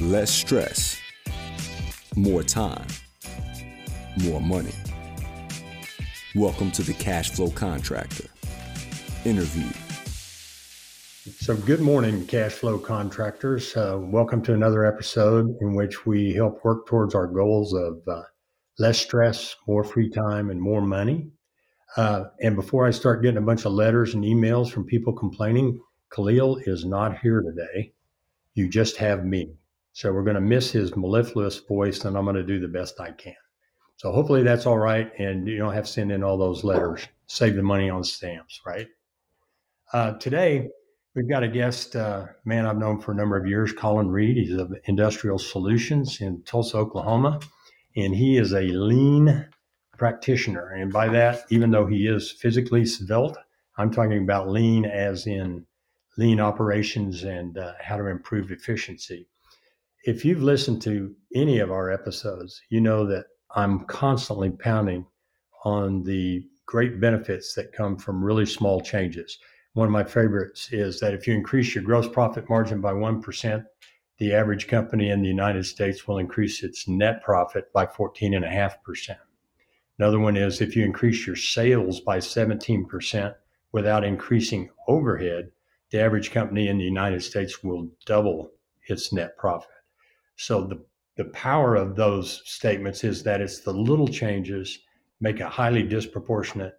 less stress, more time, more money. Welcome to the Cash Flow Contractor. Interview. So, good morning, cash flow contractors. Uh, welcome to another episode in which we help work towards our goals of uh, less stress, more free time, and more money. Uh, and before I start getting a bunch of letters and emails from people complaining, Khalil is not here today. You just have me. So we're going to miss his mellifluous voice, and I'm going to do the best I can. So hopefully that's all right, and you don't have to send in all those letters. Save the money on stamps, right? Uh, today, we've got a guest, uh, man I've known for a number of years, Colin Reed. He's of Industrial Solutions in Tulsa, Oklahoma, and he is a lean practitioner. And by that, even though he is physically svelte, I'm talking about lean as in lean operations and uh, how to improve efficiency. If you've listened to any of our episodes, you know that I'm constantly pounding on the great benefits that come from really small changes. One of my favorites is that if you increase your gross profit margin by 1%, the average company in the United States will increase its net profit by 14.5%. Another one is if you increase your sales by 17% without increasing overhead, the average company in the United States will double its net profit. So the the power of those statements is that it's the little changes make a highly disproportionate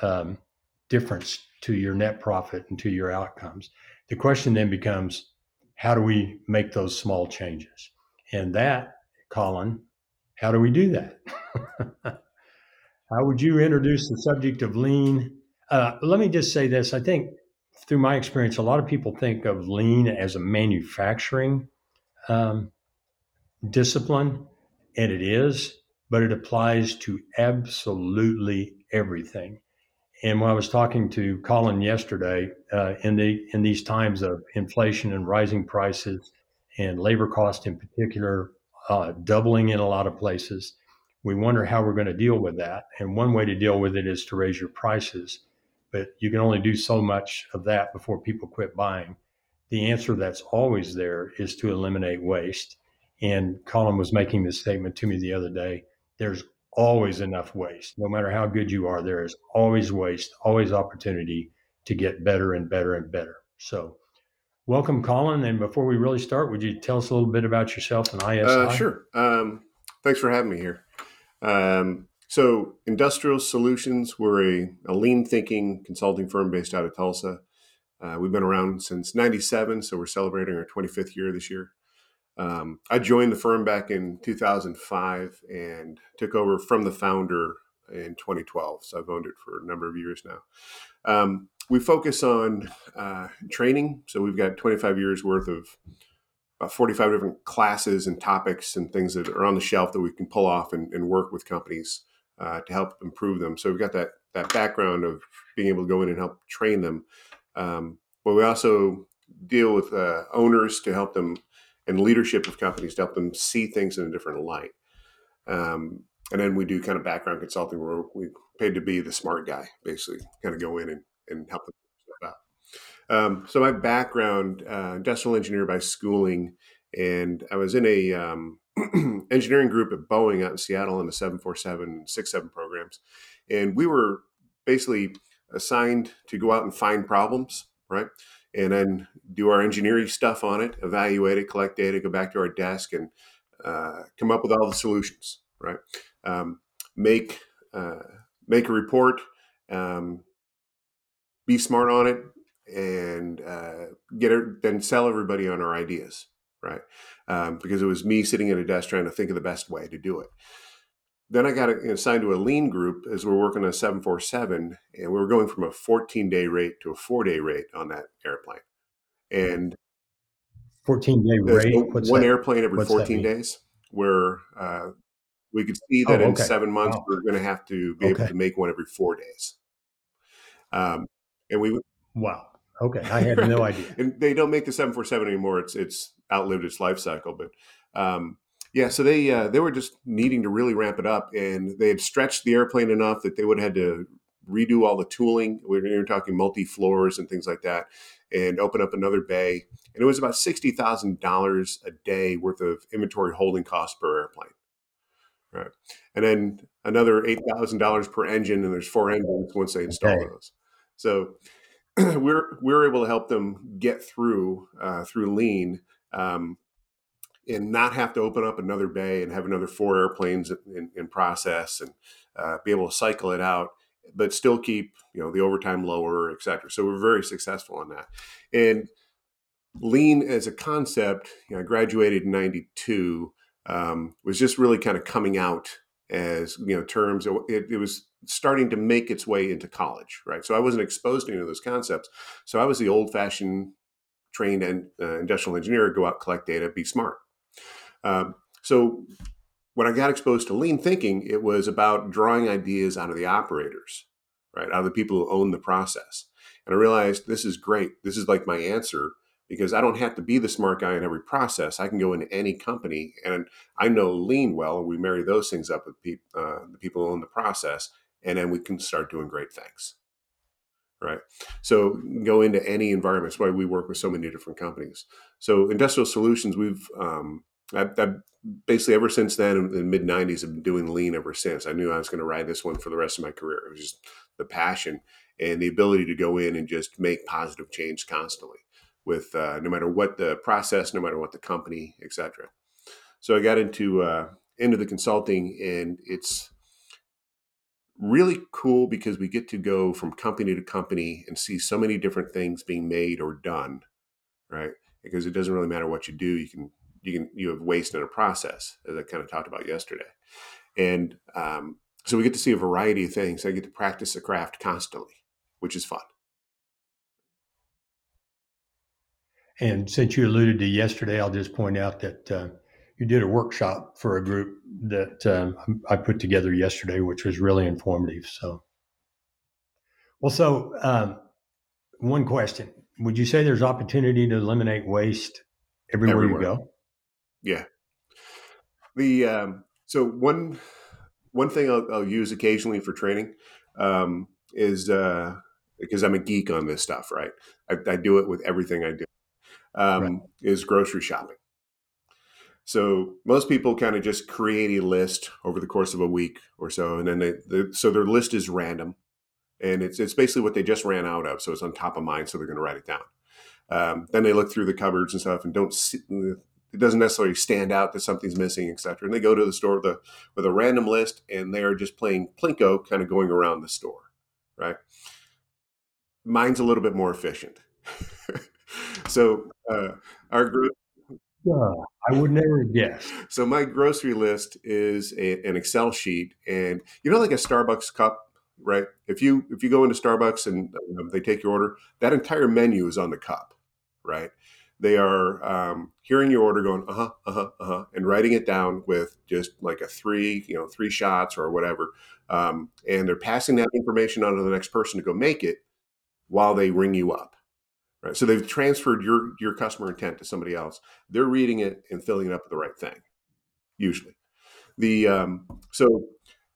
um, difference to your net profit and to your outcomes. The question then becomes, how do we make those small changes? And that, Colin, how do we do that? how would you introduce the subject of lean? Uh, let me just say this. I think through my experience, a lot of people think of lean as a manufacturing um, discipline, and it is, but it applies to absolutely everything. And when I was talking to Colin yesterday, uh, in the in these times of inflation and rising prices, and labor cost in particular, uh, doubling in a lot of places, we wonder how we're going to deal with that. And one way to deal with it is to raise your prices but you can only do so much of that before people quit buying. The answer that's always there is to eliminate waste. And Colin was making this statement to me the other day. There's always enough waste. No matter how good you are, there is always waste, always opportunity to get better and better and better. So, welcome, Colin. And before we really start, would you tell us a little bit about yourself and ISI? Uh, sure. Um, thanks for having me here. Um, so, Industrial Solutions, we're a, a lean thinking consulting firm based out of Tulsa. Uh, we've been around since 97, so we're celebrating our 25th year this year. Um, I joined the firm back in 2005 and took over from the founder in 2012. So I've owned it for a number of years now. Um, we focus on uh, training. So we've got 25 years worth of about 45 different classes and topics and things that are on the shelf that we can pull off and, and work with companies uh, to help improve them. So we've got that that background of being able to go in and help train them, um, but we also deal with uh, owners to help them and leadership of companies to help them see things in a different light. Um, and then we do kind of background consulting where we paid to be the smart guy, basically, kind of go in and, and help them out. Um, so my background, uh, industrial engineer by schooling, and I was in a um, engineering group at Boeing out in Seattle in the 747 and 67 programs. And we were basically assigned to go out and find problems, right? And then do our engineering stuff on it, evaluate it, collect data, go back to our desk, and uh, come up with all the solutions, right? Um, make uh, make a report, um, be smart on it, and uh, get it, then sell everybody on our ideas, right? Um, because it was me sitting at a desk trying to think of the best way to do it. Then I got assigned to a lean group as we are working on a 747, and we were going from a 14 day rate to a four day rate on that airplane. And 14 day rate? one airplane every 14 days, where uh, we could see that oh, okay. in seven months wow. we are going to have to be okay. able to make one every four days. Um, and we wow Okay, I had no idea. and they don't make the 747 anymore. It's it's outlived its life cycle, but um, yeah. So they uh, they were just needing to really ramp it up, and they had stretched the airplane enough that they would have had to redo all the tooling. We are talking multi floors and things like that, and open up another bay. And it was about sixty thousand dollars a day worth of inventory holding costs per airplane. Right, and then another eight thousand dollars per engine, and there's four engines once they install okay. those. So we're we're able to help them get through uh, through lean um, and not have to open up another bay and have another four airplanes in, in process and uh, be able to cycle it out but still keep you know the overtime lower et cetera. So we're very successful on that. And lean as a concept you know, i graduated in 92 um, was just really kind of coming out as you know terms it, it, was starting to make its way into college right? So i wasn't exposed to any of those concepts. So i was the old fashioned trained and uh, industrial engineer go out collect data be smart um, so when i got exposed to lean thinking it was about drawing ideas out of the operators right out of the people who own the process and i realized this is great this is like my answer because I don't have to be the smart guy in every process. I can go into any company, and I know lean well, and we marry those things up with pe- uh, the people who own the process, and then we can start doing great things. Right. So go into any environment. That's why we work with so many different companies. So industrial solutions, we've um, I, I basically ever since then in the mid 90s I've been doing lean ever since i knew i was going to ride this one for the rest of my career it was just the passion and the ability to go in and just make positive change constantly with uh, no matter what the process, no matter what the company, etc. So I got into uh, into the consulting, and it's really cool because we get to go from company to company and see so many different things being made or done, right? Because it doesn't really matter what you do, you can you can you have waste in a process, as I kind of talked about yesterday, and um, so we get to see a variety of things. I get to practice the craft constantly, which is fun. And since you alluded to yesterday, I'll just point out that uh, you did a workshop for a group that um, I put together yesterday, which was really informative. So, well, so um, one question: Would you say there's opportunity to eliminate waste everywhere, everywhere. you go? Yeah. The um, so one one thing I'll, I'll, use occasionally for training um, is uh, because I'm a geek on this stuff, right? I, I do it with everything I do um, right. is grocery shopping. So most people kind of just create a list over the course of a week or so, and then they, they, so their list is random, and it's it's basically what they just ran out of, so it's on top of mind, so they're going to write it down. Um, then they look through the cupboards and stuff, and don't see, it doesn't necessarily stand out that something's missing, etc. And they go to the store with a with a random list, and they are just playing plinko, kind of going around the store, right? Mine's a little bit more efficient. so uh, our group. Yeah, I would never guess. So my grocery list is a, an Excel sheet, and you know, like a Starbucks cup, right? If you if you go into Starbucks and um, they take your order, that entire menu is on the cup, right? They are um, hearing your order, going uh huh, uh huh, uh huh, and writing it down with just like a three, you know, three shots or whatever, um, and they're passing that information on to the next person to go make it while they ring you up Right. So they've transferred your your customer intent to somebody else. They're reading it and filling it up with the right thing. Usually, the um, so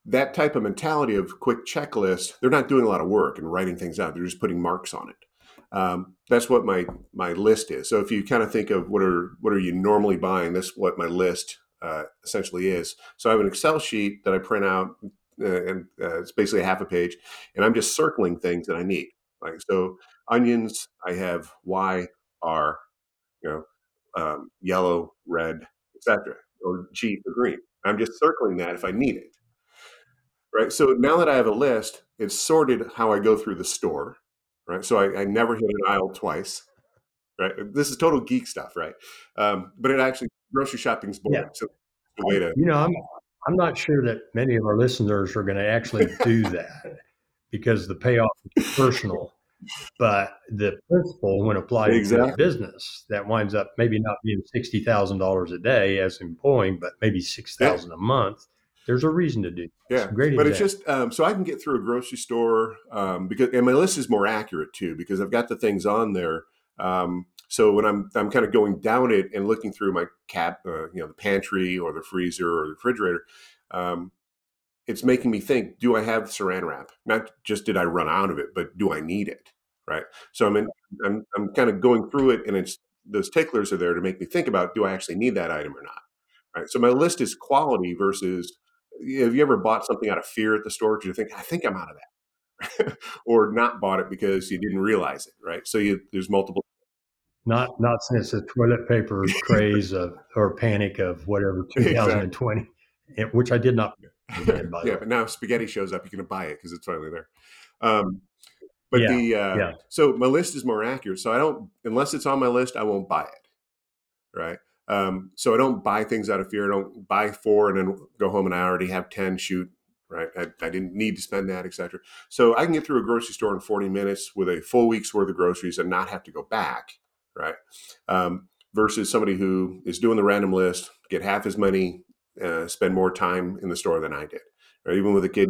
that type of mentality of quick checklist, they're not doing a lot of work and writing things out. They're just putting marks on it. Um, that's what my my list is. So if you kind of think of what are what are you normally buying, that's what my list uh, essentially is. So I have an Excel sheet that I print out, uh, and uh, it's basically half a page, and I'm just circling things that I need. Like so, onions, I have Y, R, you know, um, yellow, red, etc., or G for green. I'm just circling that if I need it. Right. So now that I have a list, it's sorted how I go through the store. Right. So I, I never hit an aisle twice. Right. This is total geek stuff, right? Um, but it actually grocery shopping's boring. Yeah. So the way to you know, I'm I'm not sure that many of our listeners are going to actually do that because the payoff is personal. But the principle, when applied exactly. to business, that winds up maybe not being sixty thousand dollars a day as employing, but maybe six thousand yeah. a month. There's a reason to do. Yeah, great. But it's just um, so I can get through a grocery store um, because, and my list is more accurate too because I've got the things on there. Um, so when I'm I'm kind of going down it and looking through my cap, uh, you know, the pantry or the freezer or the refrigerator, um, it's making me think: Do I have Saran wrap? Not just did I run out of it, but do I need it? Right. So I'm in, I'm I'm kind of going through it, and it's those ticklers are there to make me think about: Do I actually need that item or not? Right. So my list is quality versus. Have you ever bought something out of fear at the store because you think I think I'm out of that, or not bought it because you didn't realize it? Right. So you, there's multiple not not since the toilet paper craze of or panic of whatever 2020, exactly. which I did not. Again, yeah, but now spaghetti shows up, you can buy it because it's finally there. Um, but yeah, the uh, yeah. so my list is more accurate. So I don't unless it's on my list, I won't buy it. Right. Um, so I don't buy things out of fear. I don't buy four and then go home and I already have ten. Shoot, right? I, I, didn't need to spend that, etc. So I can get through a grocery store in 40 minutes with a full week's worth of groceries and not have to go back right? Um, versus somebody who is doing the random list, get half as many, uh, spend more time in the store than I did. Right? Even with a kid,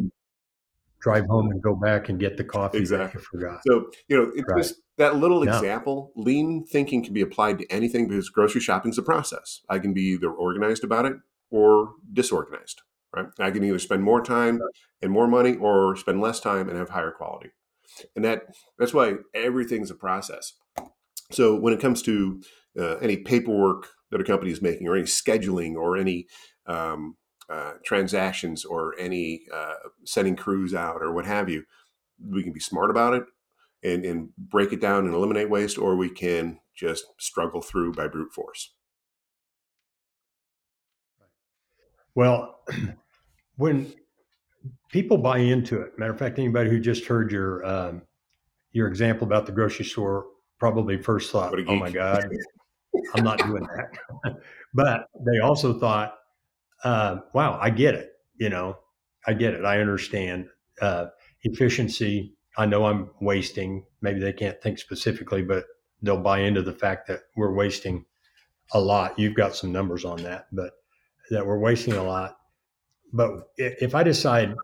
drive home and go back and get the coffee exactly. forgot. So you know, it's right. just that little no. example. Lean thinking can be applied to anything because grocery shopping is a process. I can be either organized about it or disorganized. Right? I can either spend more time and more money, or spend less time and have higher quality. And that that's why everything's a process. So when it comes to uh, any paperwork that a company is making, or any scheduling, or any um, uh, transactions, or any uh, sending crews out, or what have you, we can be smart about it and, and break it down and eliminate waste, or we can just struggle through by brute force. Well, when people buy into it, matter of fact, anybody who just heard your um, your example about the grocery store probably first thought, oh my God, I'm not doing that. but they also thought, uh, wow, I get it. You know, I get it. I understand uh, efficiency. I know I'm wasting. Maybe they can't think specifically, but they'll buy into the fact that we're wasting a lot. You've got some numbers on that, but that we're wasting a lot. But if I decide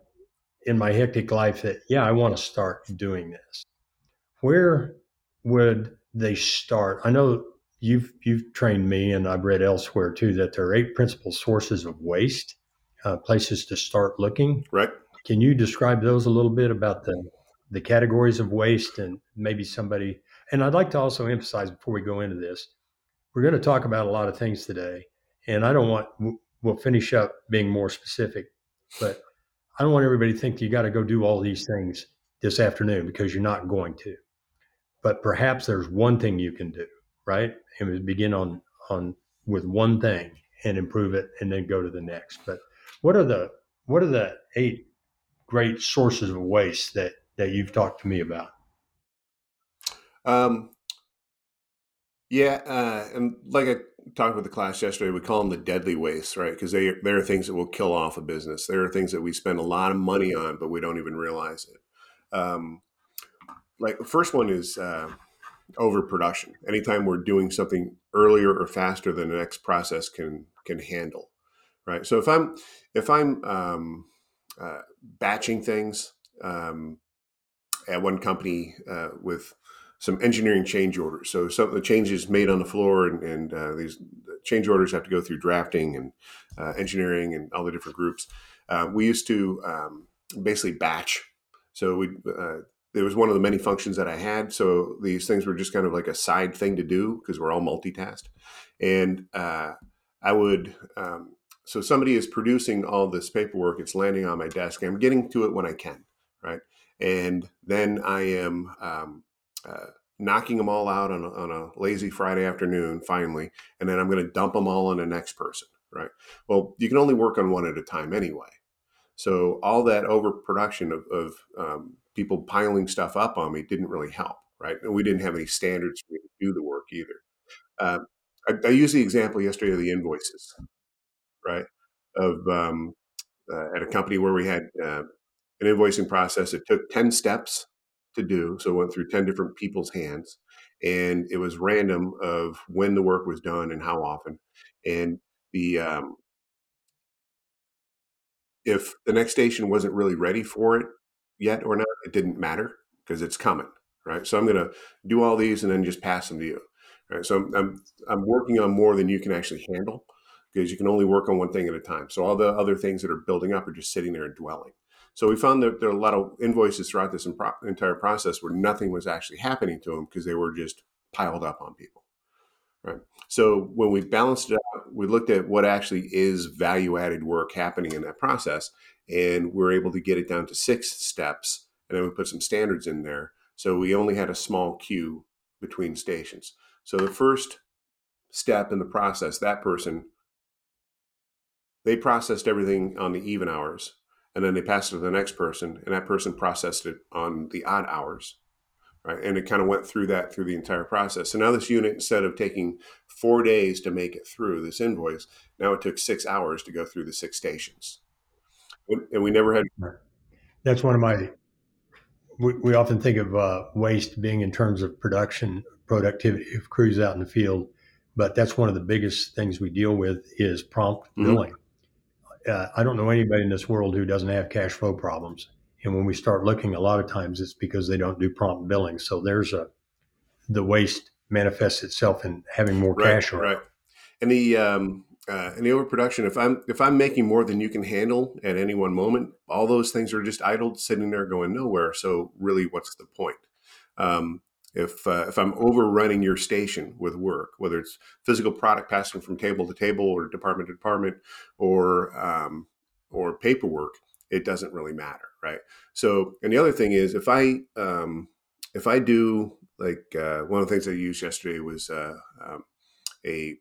in my hectic life that, yeah, I want to start doing this, where would they start? I know you've you've trained me, and I've read elsewhere too that there are eight principal sources of waste, uh, places to start looking. Right. Can you describe those a little bit about the the categories of waste and maybe somebody? And I'd like to also emphasize before we go into this, we're going to talk about a lot of things today, and I don't want we'll finish up being more specific, but I don't want everybody to think you got to go do all these things this afternoon because you're not going to but perhaps there's one thing you can do, right? And begin on on with one thing and improve it, and then go to the next. But what are the what are the eight great sources of waste that that you've talked to me about? Um, yeah, uh, and like I talked with the class yesterday, we call them the deadly waste, right? Because they there are things that will kill off a business. There are things that we spend a lot of money on, but we don't even realize it. Um, like the first one is uh, overproduction. Anytime we're doing something earlier or faster than the next process can can handle, right? So if I'm if I'm um, uh, batching things um, at one company uh, with some engineering change orders, so some of the changes made on the floor and, and uh, these change orders have to go through drafting and uh, engineering and all the different groups. Uh, we used to um, basically batch. So we it was one of the many functions that I had. So these things were just kind of like a side thing to do because we're all multitasked. And uh, I would, um, so somebody is producing all this paperwork, it's landing on my desk. I'm getting to it when I can? And then I am um, uh, knocking them all out on a, on a lazy Friday afternoon, finally. And then I'm going to dump them all on the next person, right? Well, you can only work on one at a time anyway. So all that overproduction of, of um, people piling stuff up on me didn't really help, right? And we didn't have any standards for me to do the work either. Uh, I, I used the example yesterday of the invoices, right? Of um, uh, at a company where we had uh, an invoicing process It took 10 steps to do. So it went through 10 different people's hands. And it was random of when the work was done and how often. And the um, if the next station wasn't really ready for it yet or not, it didn't matter because it's coming, right? So I'm going to do all these and then just pass them to you, right? So I'm, I'm, I'm working on more than you can actually handle, because you can only work on one thing at a time. So all the other things that are building up are just sitting there and dwelling. So we found that there are a lot of invoices throughout this entire process where nothing was actually happening to them because they were just piled up on people. Right. So when we balanced it out, we looked at what actually is value added work happening in that process, and we are able to get it down to six steps. And then we put some standards in there. So we only had a small queue between stations. So the first step in the process, that person, they processed everything on the even hours and then they passed it to the next person and that person processed it on the odd hours right? And it kind of went through that through the entire process. So now this unit instead of taking four days to make it through this invoice now it took six hours to go through the six stations. And we never had that's one of my we, we often think of uh, waste being in terms of production productivity of crews out in the field but that's one of the biggest things we deal with is prompt mm-hmm. Uh, I don't know anybody in this world who doesn't have cash flow problems. And when we start looking, a lot of times it's because they don't do prompt billing. So there's a the waste manifests itself in having more right, cash. Right. And the um, uh, and the overproduction. If I'm if I'm making more than you can handle at any one moment, all those things are just idled, sitting there, going nowhere. So really, what's the point? Um, if uh, if I'm overrunning your station with work, whether it's physical product passing from table to table or department to department or um, or paperwork, it doesn't really matter, right? So, and the other thing is, if I um, if I do like uh, one of the things I used yesterday was uh, um, a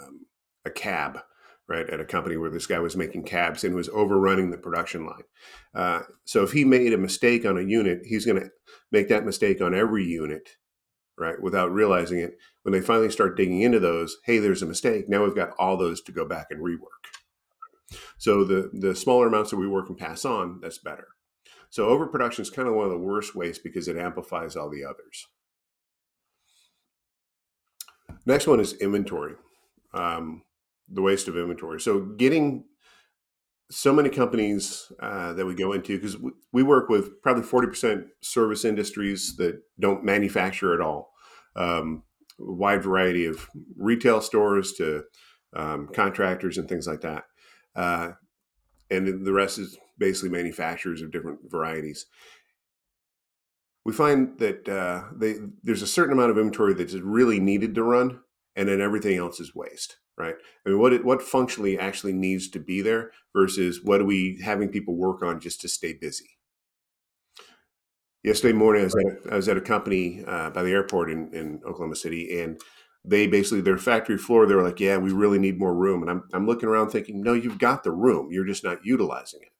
um, a cab, right, at a company where this guy was making cabs and was overrunning the production line. Uh, so if he made a mistake on a unit, he's going to make that mistake on every unit, right, without realizing it. When they finally start digging into those, hey, there's a mistake. Now we've got all those to go back and rework. So the the smaller amounts that we work and pass on, that's better. So overproduction is kind of one of the worst ways because it amplifies all the others. Next one is inventory. Um, the waste of inventory. So getting so many companies uh, that we go into because we, we, work with probably 40% service industries that don't manufacture at all. Um, wide variety of retail stores to um, contractors and things like that. Uh, and the rest is basically manufacturers of different varieties. We find that uh, they, there's a certain amount of inventory that's really needed to run and then everything else is waste right? I mean, what what functionally actually needs to be there versus what are we having people work on just to stay busy? Yesterday morning, I was, at, I was at a company uh, by the airport in, in Oklahoma City, and they basically their factory floor. They were like, "Yeah, we really need more room." And I'm I'm looking around thinking, "No, you've got the room. You're just not utilizing it.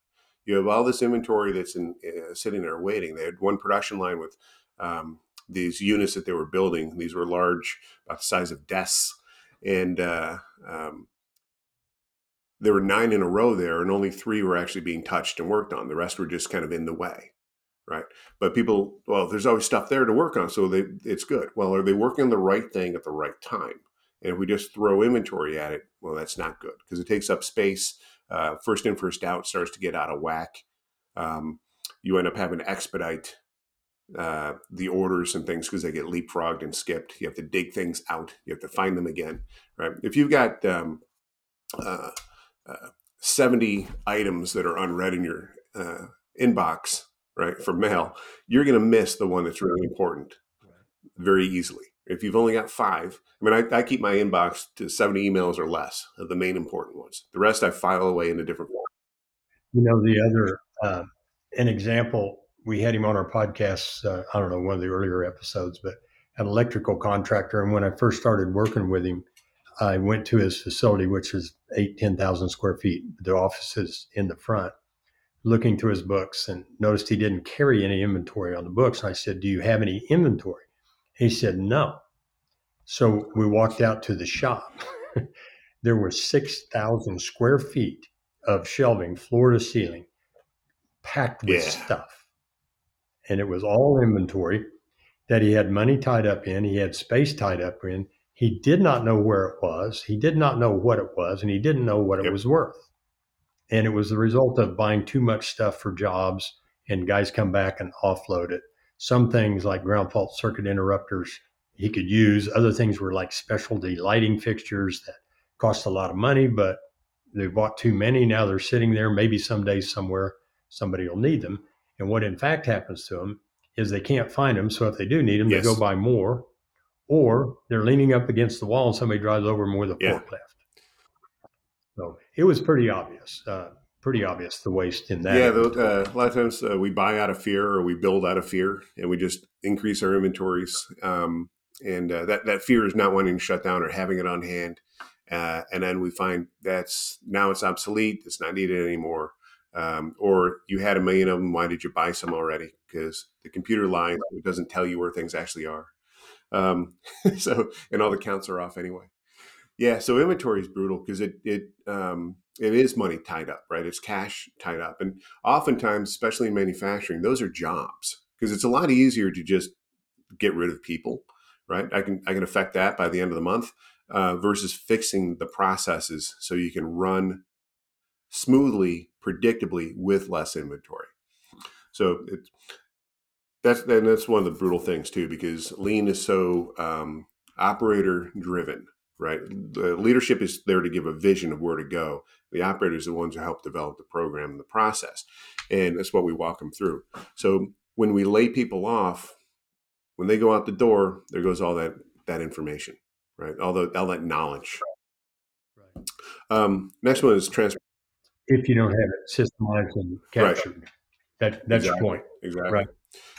You have all this inventory that's in uh, sitting there waiting." They had one production line with um, these units that they were building. These were large, about the size of desks and uh, um, there were nine in a row there, and only three were actually being touched and worked on. The rest were just kind of in the way, right? But people, well, there's always stuff there to work on, so they it's good. Well, are they working on the right thing at the right time? And if we just throw inventory at it, well, that's not good because it takes up space. Uh, first in, first out starts to get out of whack. Um, you end up having to expedite uh, the orders and things because they get leapfrogged and skipped. You have to dig things out. You have to find them again, right? If you've got um, uh, uh, 70 items that are unread in your uh, inbox, right, for mail, you're going to miss the one that's really important very easily. If you've only got five, I mean, I, I, keep my inbox to 70 emails or less of the main important ones. The rest I file away in a different forms. You know, the other, uh, an example we had him on our podcast. Uh, I don't know one of the earlier episodes, but an electrical contractor. And when I first started working with him, I went to his facility, which is eight ten thousand square feet. The office is in the front. Looking through his books and noticed he didn't carry any inventory on the books. And I said, "Do you have any inventory?" He said, "No." So we walked out to the shop. there were six thousand square feet of shelving, floor to ceiling, packed with yeah. stuff and it was all inventory that he had money tied up in, he had space tied up in. He did not know where it was, he did not know what it was, and he didn't know what yep. it was worth. And it was the result of buying too much stuff for jobs, and guys come back and offload it. Some things like ground fault circuit interrupters he could use. Other things were like specialty lighting fixtures that cost a lot of money, but they bought too many. Now they're sitting there. Maybe someday somewhere somebody will need them. And what in fact happens to them is they can't find them. So if they do need them, yes. they go buy more, or they're leaning up against the wall and somebody drives over them with a yeah. forklift. So it was pretty obvious, uh, pretty obvious the waste in that. Yeah, uh, a lot of times uh, we buy out of fear or we build out of fear, and we just increase our inventories. Um, and uh, that that fear is not wanting to shut down or having it on hand. Uh, and then we find that's now it's obsolete, it's not needed anymore. Um, or you had a million of them, why did you buy some already? Because the computer lies, it doesn't tell you where things actually are. Um, so, and all the counts are off anyway. Yeah, so inventory is brutal because it it um, it is money tied up, right? It's cash tied up, and oftentimes, especially in manufacturing, those are jobs because it's a lot easier to just get rid of people, right? I can I can affect that by the end of the month uh, versus fixing the processes so you can run smoothly, predictably with less inventory. So it's that's and that's one of the brutal things too because lean is so um, operator driven right? The leadership is there to give a vision of where to go. The operators are the ones who help develop the program and the process. And that's what we walk them through. So when we lay people off, when they go out the door, there goes all that that information, right? All the all that knowledge. Right. Um, next one is transfer. If you don't have it systemized and captured, right. that that's exactly. your point. Exactly. Right.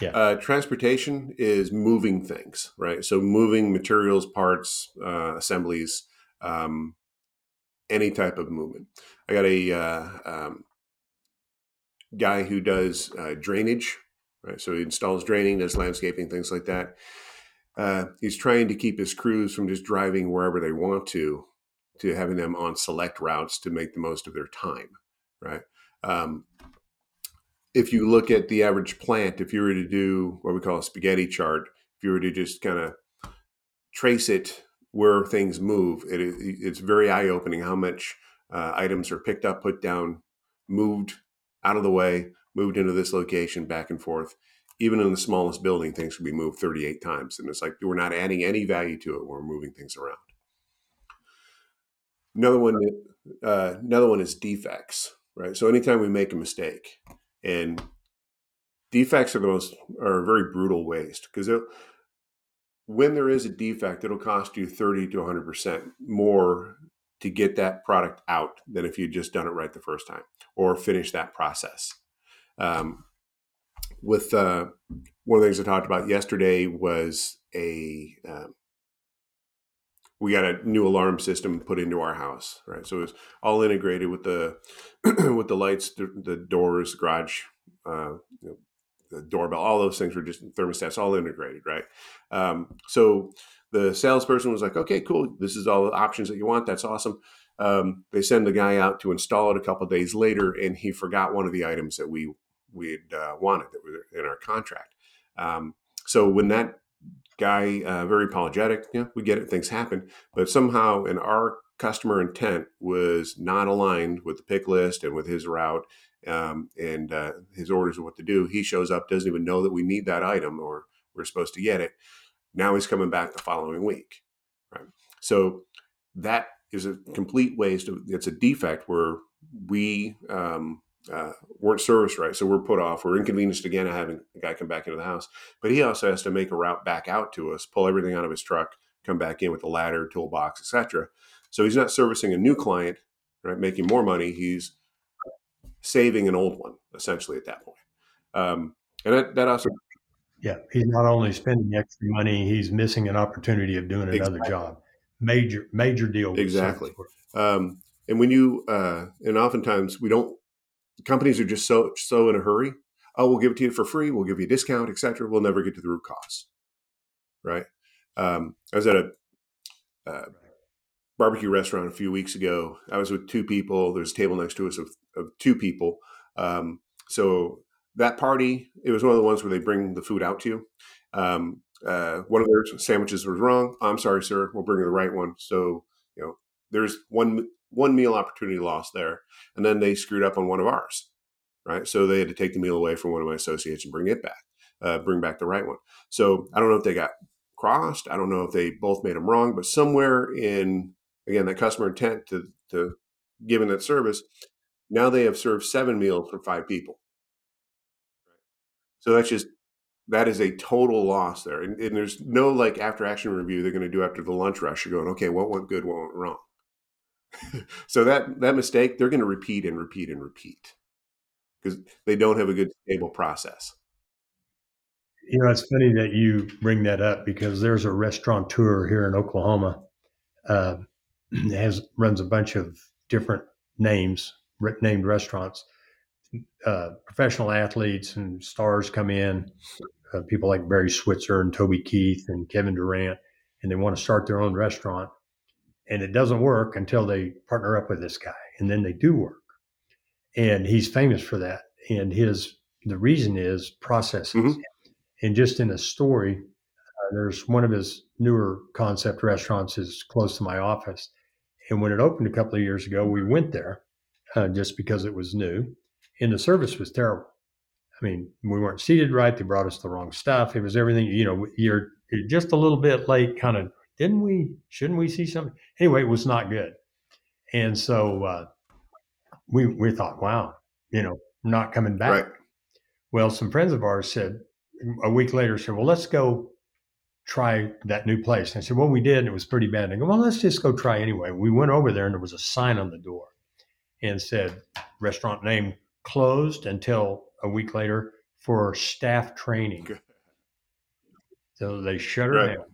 Yeah. Uh, transportation is moving things, right? So moving materials, parts, uh, assemblies, um, any type of movement. I got a uh, um, guy who does uh, drainage, right? So he installs draining, does landscaping, things like that. Uh, he's trying to keep his crews from just driving wherever they want to, to having them on select routes to make the most of their time, right? Um, if you look at the average plant, if you were to do what we call a spaghetti chart, if you were to just kind of trace it where things move, it, it's very eye opening how much uh, items are picked up, put down, moved out of the way, moved into this location, back and forth. Even in the smallest building, things can be moved 38 times. And it's like we're not adding any value to it, we're moving things around. Another one, uh, another one is defects, right? So anytime we make a mistake, and defects are the most are a very brutal waste because when there is a defect, it'll cost you 30 to 100% more to get that product out than if you'd just done it right the first time or finish that process. Um, with uh, one of the things I talked about yesterday was a um, we got a new alarm system put into our house, right? So it's all integrated with the with the lights, the, doors, garage, uh, you know, the doorbell, all those things were just thermostats, all integrated, right? Um, so the salesperson was like, "Okay, cool. This is all the options that you want. That's awesome." Um, they send the guy out to install it a couple days later, and he forgot one of the items that we we had uh, wanted that were in our contract. Um, so when that guy, uh, very apologetic. Yeah, we get it. Things happen. But somehow, in our customer intent was not aligned with the pick list and with his route um, and uh, his orders of what to do. He shows up, doesn't even know that we need that item or we're supposed to get it. Now he's coming back the following week. Right. So that is a complete waste of. It's a defect where we um, uh, weren't serviced right. So we're put off. We're inconvenienced again having a guy come back into the house. But he also has to make a route back out to us, pull everything out of his truck, come back in with a ladder, toolbox, etc. So he's not servicing a new client, right? Making more money. He's saving an old one essentially at that point. Um, and that, that also. Yeah, he's not only spending extra money, he's missing an opportunity of doing another exactly. job. Major, major deal. Exactly. Um, and when you, uh, and oftentimes we don't companies are just so so in a hurry. Oh, we'll give it to you for free. We'll give you a discount, etc. We'll never get to the root cause, right? Um, I was at a uh, barbecue restaurant a few weeks ago. I was with two people. There's a table next to us of, of two people. Um, so that party, it was one of the ones where they bring the food out to you. Um, uh, one of their sandwiches was wrong. I'm sorry, sir. We'll bring you the right one. So you know, there's one one meal opportunity lost there. And then they screwed up on one of ours, right? So they had to take the meal away from one of my associates and bring it back, uh, bring back the right one. So I don't know if they got crossed. I don't know if they both made them wrong, but somewhere in again that customer intent to to giving that service. Now they have served seven meals for five people. So that's just that is a total loss there, and, and there's no like after action review they're going to do after the lunch rush. You're going, okay, what went good, what went wrong. so that that mistake they're going to repeat and repeat and repeat because they don't have a good stable process. You know, it's funny that you bring that up because there's a restaurateur here in Oklahoma. Uh, has runs a bunch of different names, named restaurants. Uh, professional athletes and stars come in, uh, people like Barry Switzer and Toby Keith and Kevin Durant, and they want to start their own restaurant. And it doesn't work until they partner up with this guy, and then they do work. And he's famous for that. And his the reason is processes. Mm-hmm. And just in a story, uh, there's one of his newer concept restaurants is close to my office. And when it opened a couple of years ago, we went there uh, just because it was new, and the service was terrible. I mean, we weren't seated right. They brought us the wrong stuff. It was everything, you know, you're, you're just a little bit late, kind of, didn't we, shouldn't we see something? Anyway, it was not good. And so uh, we, we thought, wow, you know, not coming back. Right. Well, some friends of ours said, a week later, said, well, let's go try that new place. And I said, well, we did, and it was pretty bad. And I go, well, let's just go try anyway. We went over there, and there was a sign on the door and said, restaurant name closed until a week later for staff training. So they shut her right. down.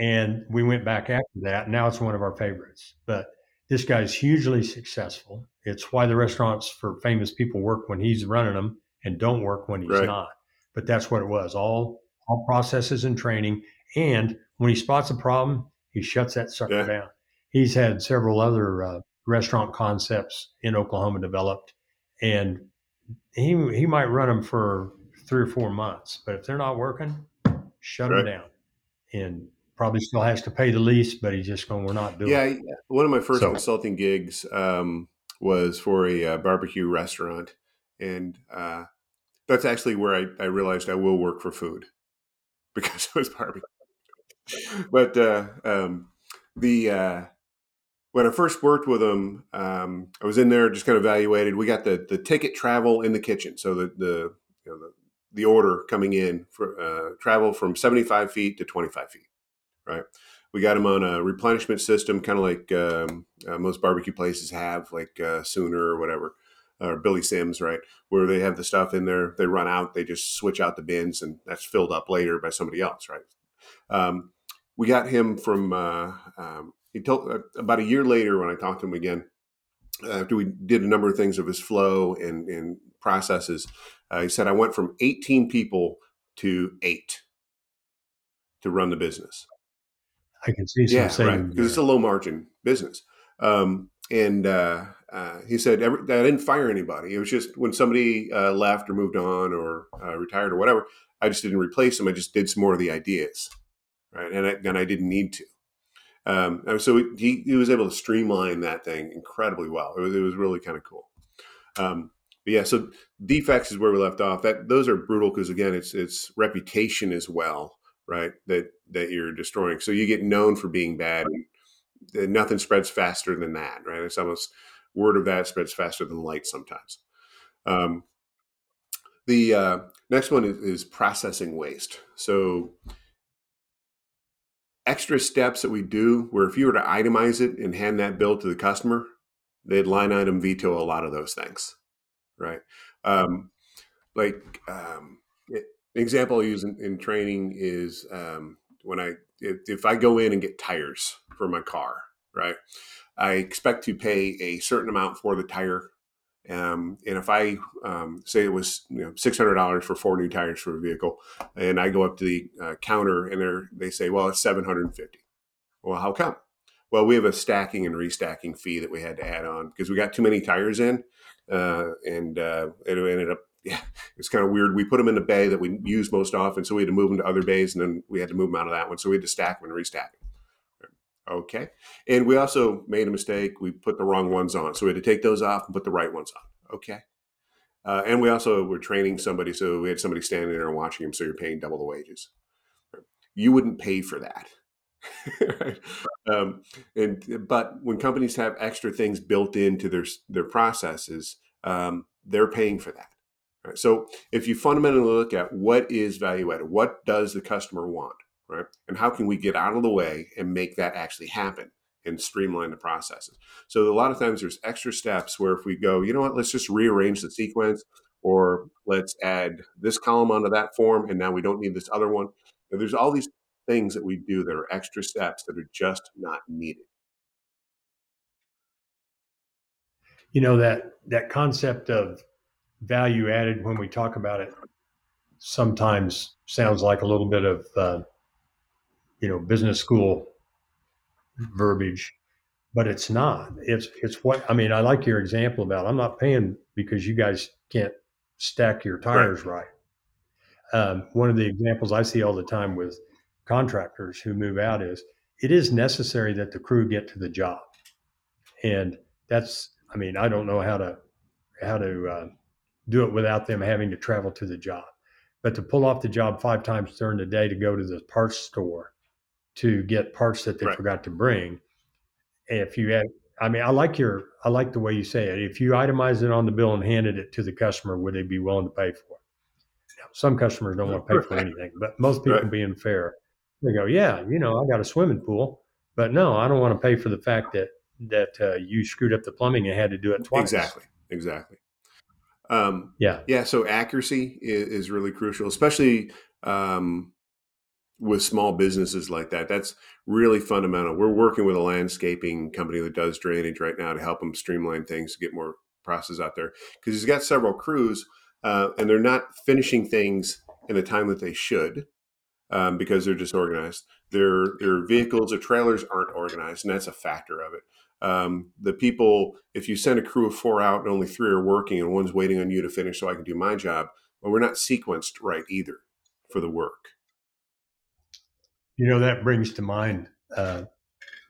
And we went back after that. Now it's one of our favorites. But this guy's hugely successful. It's why the restaurants for famous people work when he's running them and don't work when he's right. not. But that's what it was. All all processes and training. And when he spots a problem, he shuts that sucker yeah. down. He's had several other uh, restaurant concepts in Oklahoma developed, and he he might run them for three or four months. But if they're not working, shut right. them down, and probably still has to pay the lease. But he's just going, "We're not doing." Yeah, it. one of my first so, consulting gigs um, was for a uh, barbecue restaurant, and uh, that's actually where I, I realized I will work for food because it was barbecue. but uh, um, the uh, when I first worked with them, um, I was in there just kind of evaluated. We got the the ticket travel in the kitchen, so the the you know, the, the order coming in for uh, travel from seventy five feet to twenty five feet, right? We got them on a replenishment system, kind of like um, uh, most barbecue places have, like uh, Sooner or whatever or Billy Sims, right, where they have the stuff in there, they run out, they just switch out the bins, and that's filled up later by somebody else, right? Um, we got him from. Uh, um, he told uh, about a year later when I talked to him again after we did a number of things of his flow and, and processes. Uh, he said I went from 18 people to eight to run the business. I can see some yeah, right, because it's a low margin business. Um, and uh, uh, he said every, I didn't fire anybody. It was just when somebody uh, left or moved on or uh, retired or whatever, I just didn't replace them. I just did some more of the ideas, right? And I, and I didn't need to. Um, so he, he was able to streamline that thing incredibly well. It was, it was really kind of cool. Um, but yeah, so defects is where we left off. That those are brutal because again, it's it's reputation as well, right? That that you're destroying. So you get known for being bad. And, nothing spreads faster than that, right? It's almost word of that spreads faster than light sometimes. Um, the uh, next one is, is, processing waste. So extra steps that we do where if you were to itemize it and hand that bill to the customer, they'd line item veto a lot of those things, right? Um, like um, an example I use in, in training is um, when I if, if I go in and get tires for my car, right? I expect to pay a certain amount for the tire. Um, and if I um, say it was you know six hundred dollars for four new tires for a vehicle, and I go up to the uh, counter and they say, well, it's seven hundred and fifty. Well, how come? Well, we have a stacking and restacking fee that we had to add on because we got too many tires in, uh, and uh, it ended up yeah, it's kind of weird. We put them in the bay that we use most often, so we had to move them to other bays, and then we had to move them out of that one. So we had to stack them and restack them. Okay. And we also made a mistake. We put the wrong ones on. So we had to take those off and put the right ones on. Okay. Uh, and we also were training somebody. So we had somebody standing there and watching him. So you're paying double the wages. You wouldn't pay for that. Um, and but when companies have extra things built into their their processes, um, they're paying for that. Right? So if you fundamentally look at what is value added, what does the customer want, right, and how can we get out of the way and make that actually happen? and streamline the processes. So a lot of times there's extra steps where if we go, you know what, let's just rearrange the sequence or let's add this column onto that form and now we don't need this other one. And there's all these things that we do that are extra steps that are just not needed. You know that that concept of value added when we talk about it sometimes sounds like a little bit of uh, you know business school verbiage, but it's not. It's it's what I mean. I like your example about I'm not paying because you guys can't stack your tires right. right. Um, one of the examples I see all the time with contractors who move out is it is necessary that the crew get to the job, and that's I mean I don't know how to how to uh, do it without them having to travel to the job, but to pull off the job five times during the day to go to the parts store to get parts that they right. forgot to bring. If you had, I mean, I like your, I like the way you say it. If you itemize it on the bill and handed it to the customer, would they be willing to pay for it? Now, some customers don't want to pay for anything, but most people right. being fair, they go, yeah, you know, I got a swimming pool, but no, I don't want to pay for the fact that that uh, you screwed up the plumbing and had to do it twice. Exactly, exactly. Um, yeah, yeah. So accuracy is, is really crucial, especially um, with small businesses like that. That's really fundamental. We're working with a landscaping company that does drainage right now to help them streamline things to get more process out there because he's got several crews uh, and they're not finishing things in the time that they should um, because they're disorganized. Their their vehicles or trailers aren't organized, and that's a factor of it. Um, the people, if you send a crew of four out and only three are working and one's waiting on you to finish so I can do my job, well, we're not sequenced right either for the work. You know, that brings to mind, uh,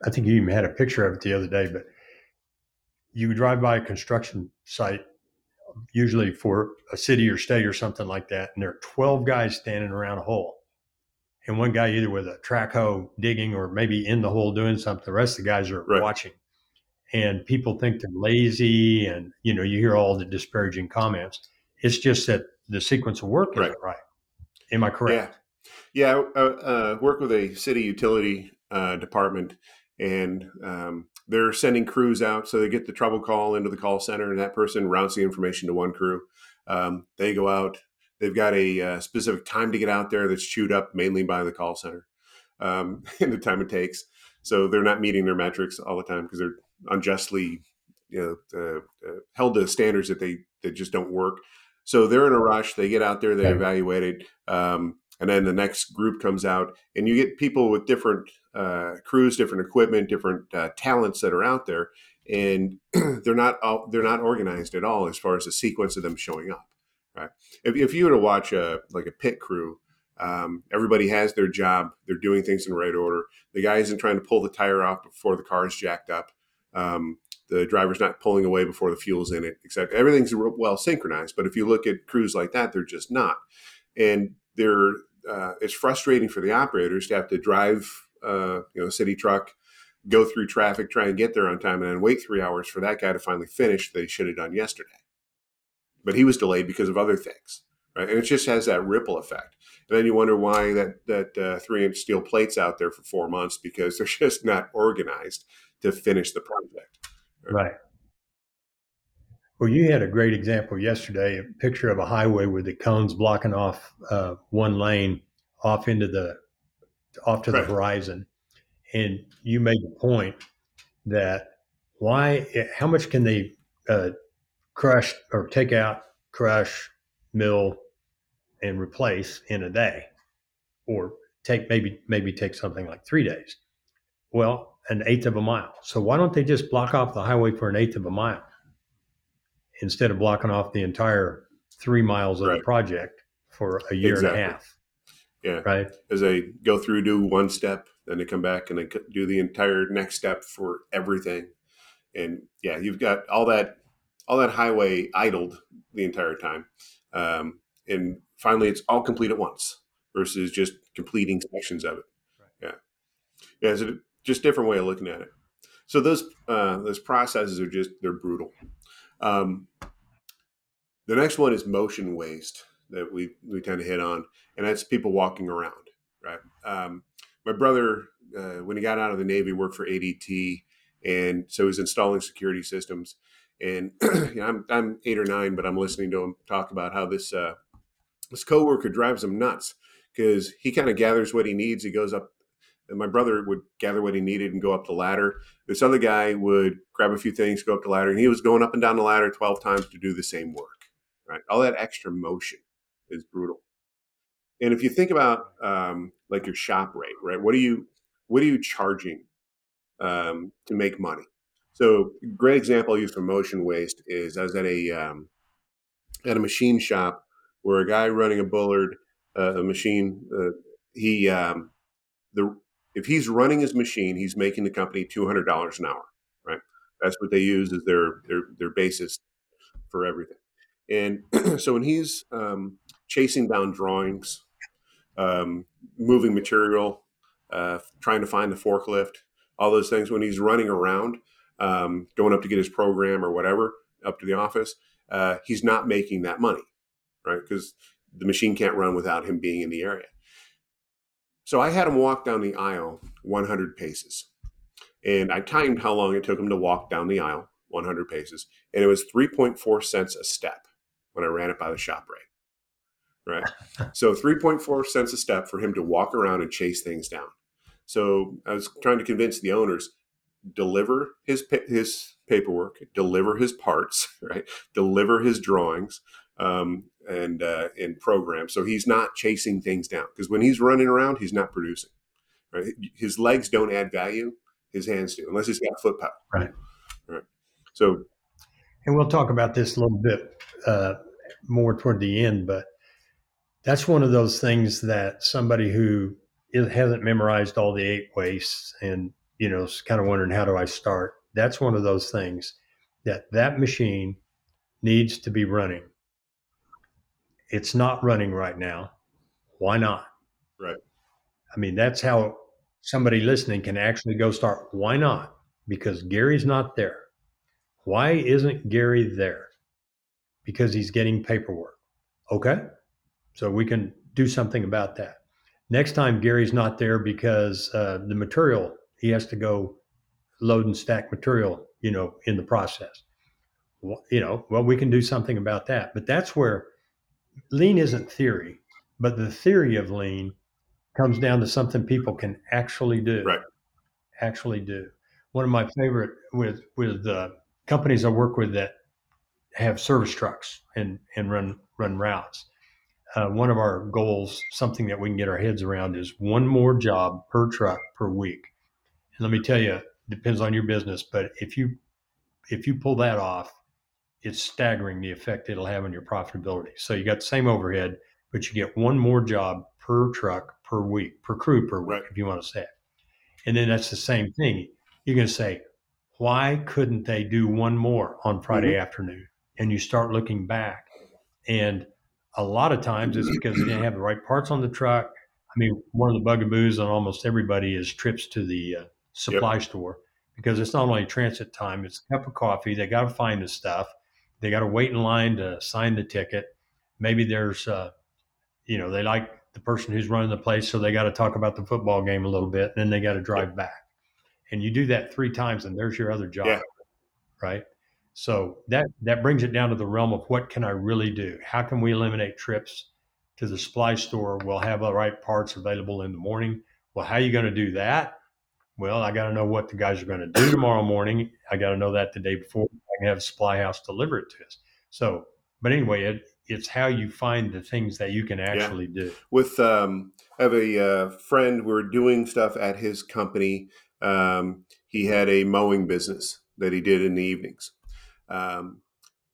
I think you even had a picture of it the other day, but you drive by a construction site, usually for a city or state or something like that, and there are 12 guys standing around a hole. And one guy either with a track hoe digging or maybe in the hole doing something. The rest of the guys are right. watching. And people think they're lazy and, you know, you hear all the disparaging comments. It's just that the sequence of work isn't right. right. Am I correct? Yeah. Yeah, I uh, uh, work with a city utility uh, department, and um, they're sending crews out. So they get the trouble call into the call center, and that person routes the information to one crew. Um, they go out. They've got a uh, specific time to get out there that's chewed up mainly by the call center um, and the time it takes. So they're not meeting their metrics all the time because they're unjustly you know, uh, uh, held to standards that they that just don't work. So they're in a rush. They get out there, they evaluate it. Um, and then the next group comes out and you get people with different uh, crews different equipment different uh, talents that are out there and they're not all, they're not organized at all as far as the sequence of them showing up right if, if you were to watch a like a pit crew um, everybody has their job they're doing things in the right order the guy isn't trying to pull the tire off before the car is jacked up um, the driver's not pulling away before the fuel's in it except everything's well synchronized but if you look at crews like that they're just not and they're uh, it's frustrating for the operators to have to drive, uh, you know, city truck, go through traffic, try and get there on time, and then wait three hours for that guy to finally finish that he should have done yesterday. But he was delayed because of other things, right? And it just has that ripple effect. And then you wonder why that that uh, three inch steel plates out there for four months because they're just not organized to finish the project. Right. Well, you had a great example yesterday, a picture of a highway with the cones blocking off uh, one lane off into the off to right. the horizon, and you made the point that why, how much can they uh, crush or take out, crush, mill, and replace in a day, or take maybe maybe take something like three days. Well, an eighth of a mile. So why don't they just block off the highway for an eighth of a mile? instead of blocking off the entire three miles of right. the project for a year exactly. and a half. Yeah. Right. As they go through, do one step, then they come back and they do the entire next step for everything. And yeah, you've got all that, all that highway idled the entire time. Um, and finally it's all complete at once versus just completing sections of it. Right. Yeah. Yeah. So just different way of looking at it. So those uh, those processes are just they're brutal. Um, the next one is motion waste that we we tend to hit on, and that's people walking around. Right. Um, my brother, uh, when he got out of the Navy, worked for ADT, and so he's installing security systems. And you know, I'm I'm eight or nine, but I'm listening to him talk about how this uh, this coworker drives him nuts because he kind of gathers what he needs. He goes up. And my brother would gather what he needed and go up the ladder. This other guy would grab a few things, go up the ladder, and he was going up and down the ladder 12 times to do the same work. Right? All that extra motion is brutal. And if you think about um, like your shop rate, right? What are you what are you charging um, to make money? So, great example I use for motion waste is I was at a um, at a machine shop where a guy running a Bullard, uh, a machine, uh, he um, the if he's running his machine, he's making the company two hundred dollars an hour, right? That's what they use as their their their basis for everything. And so when he's um, chasing down drawings, um, moving material, uh, trying to find the forklift, all those things, when he's running around, um, going up to get his program or whatever up to the office, uh, he's not making that money, right? Because the machine can't run without him being in the area. So I had him walk down the aisle 100 paces. And I timed how long it took him to walk down the aisle 100 paces. And it was 3.4 cents a step when I ran it by the shop rate. Right. so 3.4 cents a step for him to walk around and chase things down. So I was trying to convince the owners deliver his his paperwork, deliver his parts, right? Deliver his drawings um, and uh, and programs. So he's not chasing things down because when he's running around, he's not producing. Right? His legs don't add value; his hands do, unless he's got foot power. Right. Right. So, and we'll talk about this a little bit uh, more toward the end, but that's one of those things that somebody who hasn't memorized all the eight wastes and you know, is kind of wondering how do I start. That's one of those things that that machine needs to be running. It's not running right now. Why not? Right. I mean, that's how somebody listening can actually go start. Why not? Because Gary's not there. Why isn't Gary there? Because he's getting paperwork. Okay. So we can do something about that. Next time Gary's not there because uh, the material he has to go load and stack material, you know, in the process. Well, you know, well, we can do something about that. But that's where lean isn't theory, but the theory of lean comes down to something people can actually do. Right. Actually do. One of my favorite with with the companies I work with that have service trucks and and run run routes. Uh, one of our goals, something that we can get our heads around, is one more job per truck per week. And let me tell you, depends on your business, but if you if you pull that off, it's staggering the effect it'll have on your profitability. So you got the same overhead, but you get one more job per truck per week, per crew per week, right. if you want to say it. And then that's the same thing. You're going to say, why couldn't they do one more on Friday mm-hmm. afternoon? And you start looking back. And a lot of times it's because they didn't have the right parts on the truck. I mean, one of the bugaboos on almost everybody is trips to the uh, supply yep. store because it's not only transit time, it's a cup of coffee. They got to find the stuff. They got to wait in line to sign the ticket. Maybe there's, uh, you know, they like the person who's running the place, so they got to talk about the football game a little bit, and then they got to drive back. And you do that three times, and there's your other job, yeah. right? So that that brings it down to the realm of what can I really do? How can we eliminate trips to the supply store? We'll have the right parts available in the morning. Well, how are you going to do that? Well, I got to know what the guys are going to do tomorrow morning. I got to know that the day before. I can have a supply house deliver it to us. So, but anyway, it, it's how you find the things that you can actually yeah. do. With um, I have a uh, friend. We're doing stuff at his company. Um, he had a mowing business that he did in the evenings. Um,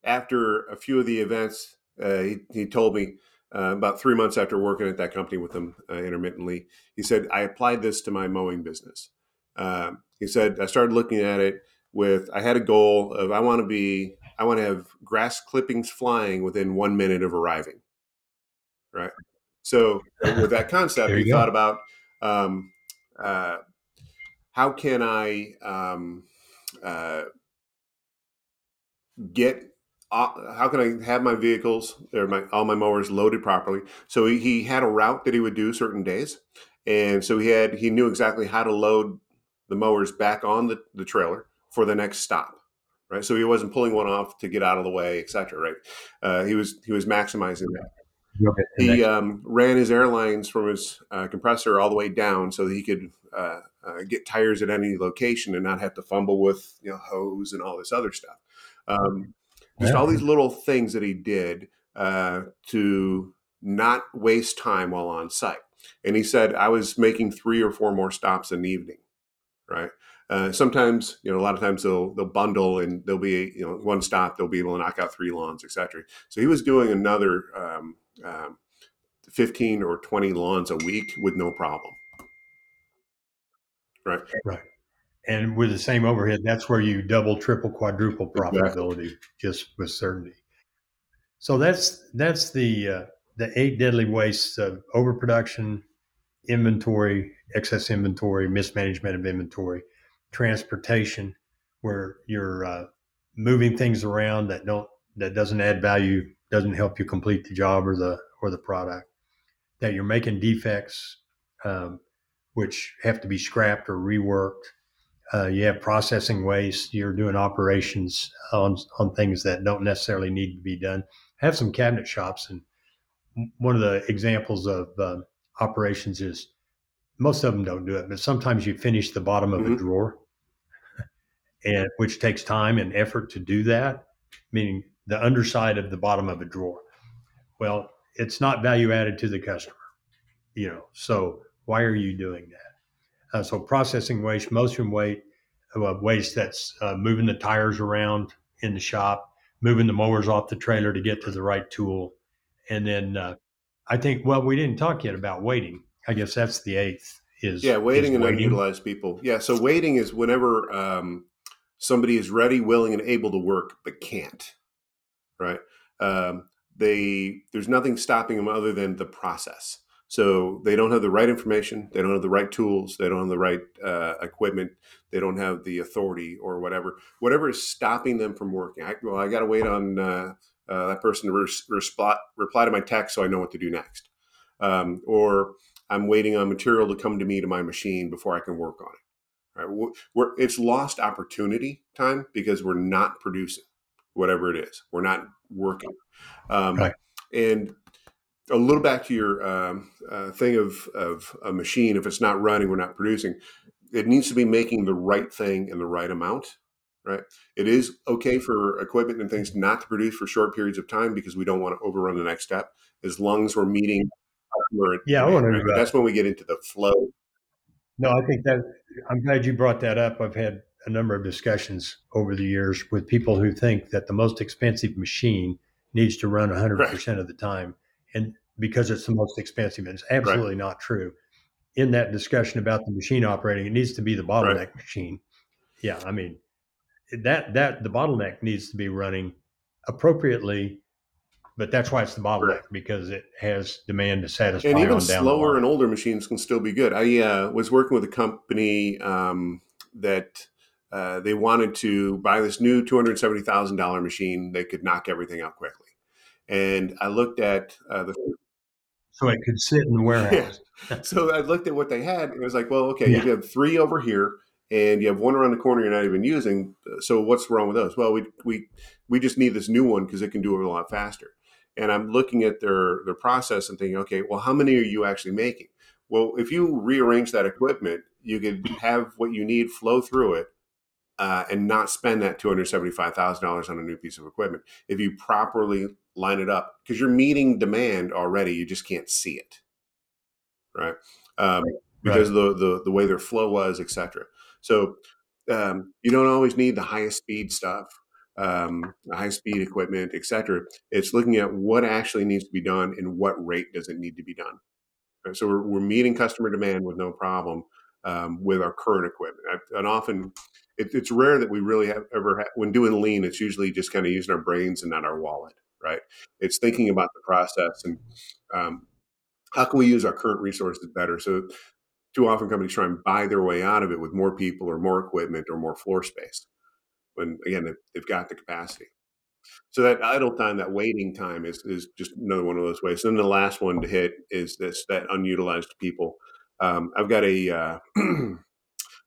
after a few of the events, uh, he, he told me uh, about three months after working at that company with him uh, intermittently, he said, I applied this to my mowing business. Um, he said, I started looking at it with, I had a goal of, I want to be, I want to have grass clippings flying within one minute of arriving. Right. So with that concept, he go. thought about, um, uh, how can I um, uh, get how can I have my vehicles or my all my mowers loaded properly? So he, he had a route that he would do certain days, and so he had he knew exactly how to load the mowers back on the, the trailer for the next stop right? So he wasn't pulling one off to get out of the way etc right? Uh, he was he was maximizing that. He um, ran his airlines from his uh, compressor all the way down so that he could uh, uh, get tires at any location and not have to fumble with you know hose and all this other stuff. Um, just yeah. all these little things that he did uh, to not waste time while on site. And he said i was making three or four more stops an evening right? Uh, sometimes, you know, a lot of times they'll they'll bundle and they'll be you know one stop they'll be able to knock out three lawns, etc. So he was doing another um, um, fifteen or twenty lawns a week with no problem, right? Right. And with the same overhead, that's where you double, triple, quadruple profitability exactly. just with certainty. So that's that's the uh, the eight deadly wastes of overproduction, inventory, excess inventory, mismanagement of inventory, transportation, where you're uh, moving things around that don't that doesn't add value, doesn't help you complete the job or the or the product, that you're making defects, um, which have to be scrapped or reworked. Uh, you have processing waste. You're doing operations on on things that don't necessarily need to be done. I have some cabinet shops, and one of the examples of uh, operations is most of them don't do it, but sometimes you finish the bottom of mm-hmm. a drawer, and which takes time and effort to do that, meaning the underside of the bottom of a drawer. Well, it's not value added to the customer, you know. So why are you doing that? Uh, so processing waste, motion weight, uh, waste that's uh, moving the tires around in the shop, moving the mowers off the trailer to get to the right tool, and then uh, I think well we didn't talk yet about waiting. I guess that's the eighth. Is yeah, waiting is and waiting. unutilized people. Yeah, so waiting is whenever um, somebody is ready, willing, and able to work but can't. Right? Um, they there's nothing stopping them other than the process. So they don't have the right information, they don't have the right tools, they don't have the right uh, equipment, they don't have the authority or whatever. Whatever is stopping them from working. I, well, I got to wait on uh, uh, that person to res- reply to my text so I know what to do next. Um, or I'm waiting on material to come to me to my machine before I can work on it. Right? We're, it's lost opportunity time because we're not producing whatever it is. We're not working. Um, right. And a little back to your um, uh, thing of, of a machine, if it's not running, we're not producing. It needs to be making the right thing in the right amount right? It is okay for equipment and things not to produce for short periods of time because we don't want to overrun the next step. As long as we're meeting, yeah, I want to. That's when we get into the flow. No, I think that I'm glad you brought that up. I've had a number of discussions over the years with people who think that the most expensive machine needs to run 100% right. of the time, and because it's the most expensive, it's absolutely right. not true. In that discussion about the machine operating, it needs to be the bottleneck machine. Yeah, I mean, that that the bottleneck needs to be running appropriately but that's why it's the bottleneck because it has demand to satisfy. And even slower and older machines can still be good. I uh, was working with a company um, that uh, they wanted to buy this new two hundred seventy thousand dollar machine that could knock everything out quickly, and I looked at uh, the. So it could sit in the warehouse. Yeah. so I looked at what they had, and it was like, well, okay, yeah. you have three over here and you have one around the corner you're not even using. So what's wrong with those? Well, we we we just need this new one because it can do it a lot faster. And I'm looking at their their process and thinking, okay, well, how many are you actually making? Well, if you rearrange that equipment, you could have what you need flow through it uh, and not spend that two hundred seventy five thousand dollars on a new piece of equipment if you properly line it up because you're meeting demand already. You just can't see it, right? Um, because right. the, the the way their flow was, etc. So um, you don't always need the highest speed stuff, um, high speed equipment, etc. It's looking at what actually needs to be done and what rate does it need to be done. Right? So we're, we're, meeting customer demand with no problem um, with our current equipment. I, and often it, it's rare that we really have ever, ha- when doing lean, it's usually just kind of using our brains and not our wallet, right? It's thinking about the process and um, how can we use our current resources better. So too often companies try and buy their way out of it with more people or more equipment or more floor space. When again, they've got the capacity. So that idle time, that waiting time, is is just another one of those ways. And then the last one to hit is this that unutilized people. Um, I've got a uh,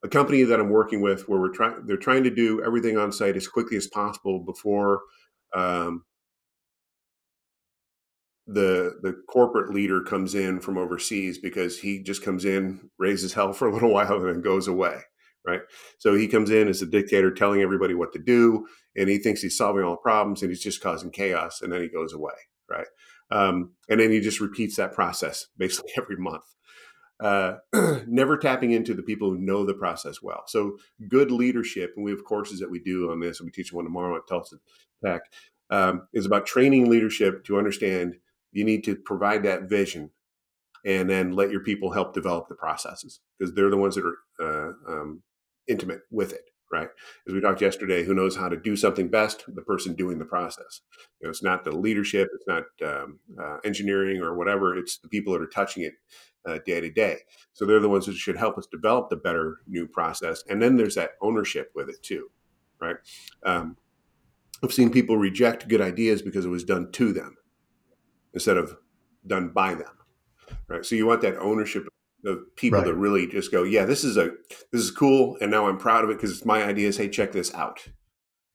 a company that I'm working with where we're trying they're trying to do everything on site as quickly as possible before um, the the corporate leader comes in from overseas because he just comes in, raises hell for a little while, and then goes away. Right. So he comes in as a dictator, telling everybody what to do, and he thinks he's solving all the problems, and he's just causing chaos, and then he goes away. Right. Um, and then he just repeats that process basically every month. Uh, never tapping into the people who know the process well. So good leadership, and we have courses that we do on this, and we teach one tomorrow at Tulsa Tech, um, is about training leadership to understand you need to provide that vision and then let your people help develop the processes because they're the ones that are uh, um, intimate with it right? As we talked yesterday who knows how to do something best? The person doing the process. You know, it's not the leadership it's not um, uh, engineering or whatever it's the people that are touching it uh, day to day. So they're the ones that should help us develop the better new process and then there's that ownership with it too right? Um, i've seen people reject good ideas because it was done to them instead of done by them right? So you want that ownership of people right. that really just go yeah this is a this is cool and now i'm proud of it because it's my ideas. Hey check this out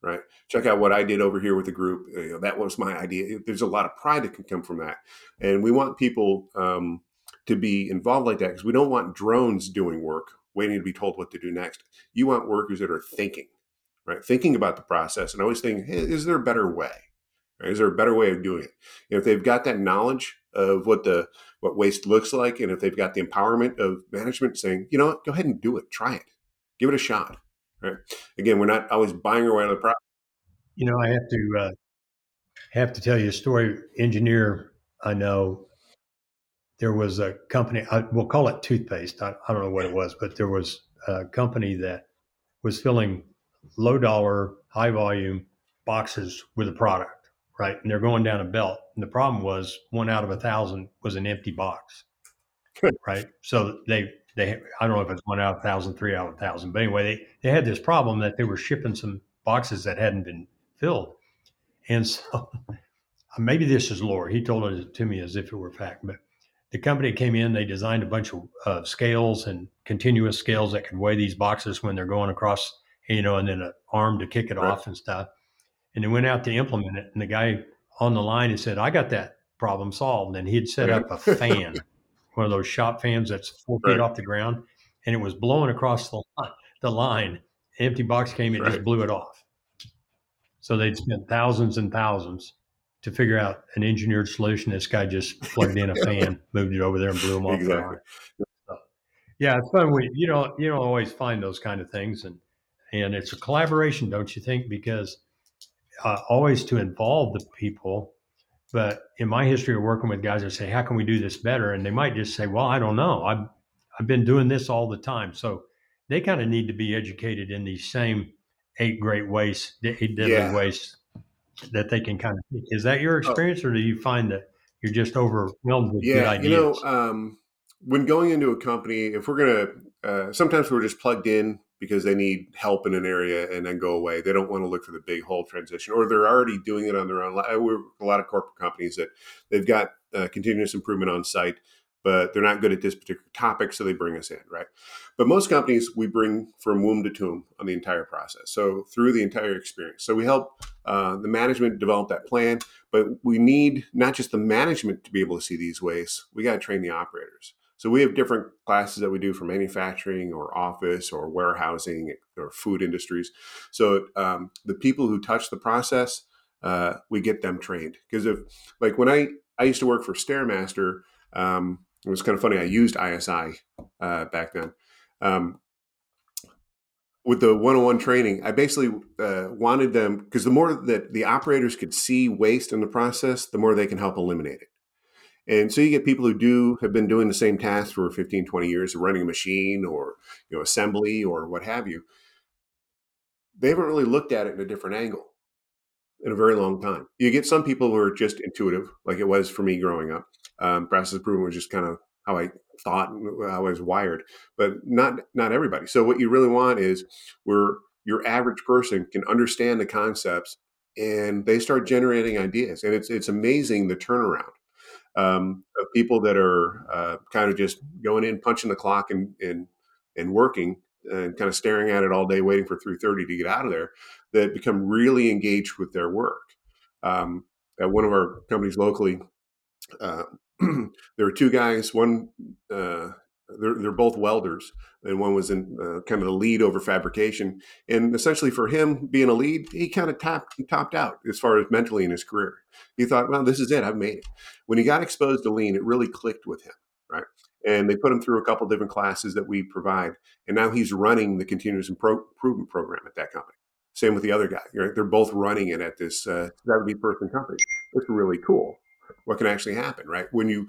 right? Check out what i did over here with the group. You know, that was my idea. There's a lot of pride that can come from that. And we want people um, to be involved like that because we don't want drones doing work waiting to be told what to do next. You want workers that are thinking right? Thinking about the process and always thinking hey, is there a better way? Is there a better way of doing it? If they've got that knowledge of what the what waste looks like, and if they've got the empowerment of management saying, you know what, go ahead and do it, try it, give it a shot. Right? Again, we're not always buying our way out of the problem. You know, I have to uh, have to tell you a story. Engineer, I know there was a company. I, we'll call it toothpaste. I, I don't know what it was, but there was a company that was filling low dollar, high volume boxes with a product right? And they're going down a belt. And the problem was one out of a thousand was an empty box, right? So they they I don't know if it's one out of a thousand, three out of a thousand, but anyway, they they had this problem that they were shipping some boxes that hadn't been filled, and so maybe this is lore. He told it to me as if it were fact, but the company came in, they designed a bunch of uh, scales and continuous scales that could weigh these boxes when they're going across, you know, and then an arm to kick it right. off and stuff and they went out to implement it. And the guy on the line he said, "I got that problem solved." And he had set up a fan, one of those shop fans that's four feet right. off the ground, and it was blowing across the the line. empty box came, it right. just blew it off. So they'd spent thousands and thousands to figure out an engineered solution. This guy just plugged in a fan, moved it over there, and blew them off. Exactly. So, yeah, it's fun. We you don't you don't always find those kind of things, and and it's a collaboration, don't you think? Because uh, always to involve the people. But in my history of working with guys, I say, "How can we do this better?" And they might just say, "Well, I don't know. I've I've been doing this all the time." So they kind of need to be educated in these same eight great ways, eight deadly yeah. ways that they can kind of. Is that your oh. experience, or do you find that you're just overwhelmed with yeah, good ideas? You know, um, when going into a company, if we're gonna, uh, sometimes we're just plugged in because they need help in an area and then go away. They don't want to look for the big whole transition, or they're already doing it on their own. We're a lot of corporate companies that they've got uh, continuous improvement on site, but they're not good at this particular topic, so they bring us in, right? But most companies we bring from womb to tomb on the entire process, so through the entire experience. So we help uh, the management develop that plan, but we need not just the management to be able to see these ways. We got to train the operators. So we have different classes that we do for manufacturing or office or warehousing or food industries. So um, the people who touch the process, uh, we get them trained because if like when I I used to work for Stairmaster, um, it was kind of funny. I used ISI uh, back then. Um, with the one-on-one training, I basically uh, wanted them because the more that the operators could see waste in the process, the more they can help eliminate it. And so you get people who do have been doing the same task for 15, 20 years, running a machine or you know assembly or what have you. They haven't really looked at it in a different angle in a very long time. You get some people who are just intuitive, like it was for me growing up. Um, process improvement was just kind of how I thought how I was wired, but not not everybody. So what you really want is where your average person can understand the concepts and they start generating ideas, and it's it's amazing the turnaround um, of people that are uh, kind of just going in, punching the clock, and and and working and kind of staring at it all day, waiting for 3:30 to get out of there, that become really engaged with their work. Um, at one of our companies locally, uh, there were two guys. One, uh, they're, they're both welders, and one was in uh, kind of the lead over fabrication. And essentially, for him being a lead, he kind of topped topped out as far as mentally in his career. He thought, "Well, this is it. I've made it." When he got exposed to lean, it really clicked with him, right? And they put him through a couple different classes that we provide, and now he's running the continuous improvement program at that company. Same with the other guy. Right? They're both running it at this uh, 70 person company. It's really cool what can actually happen, right? When you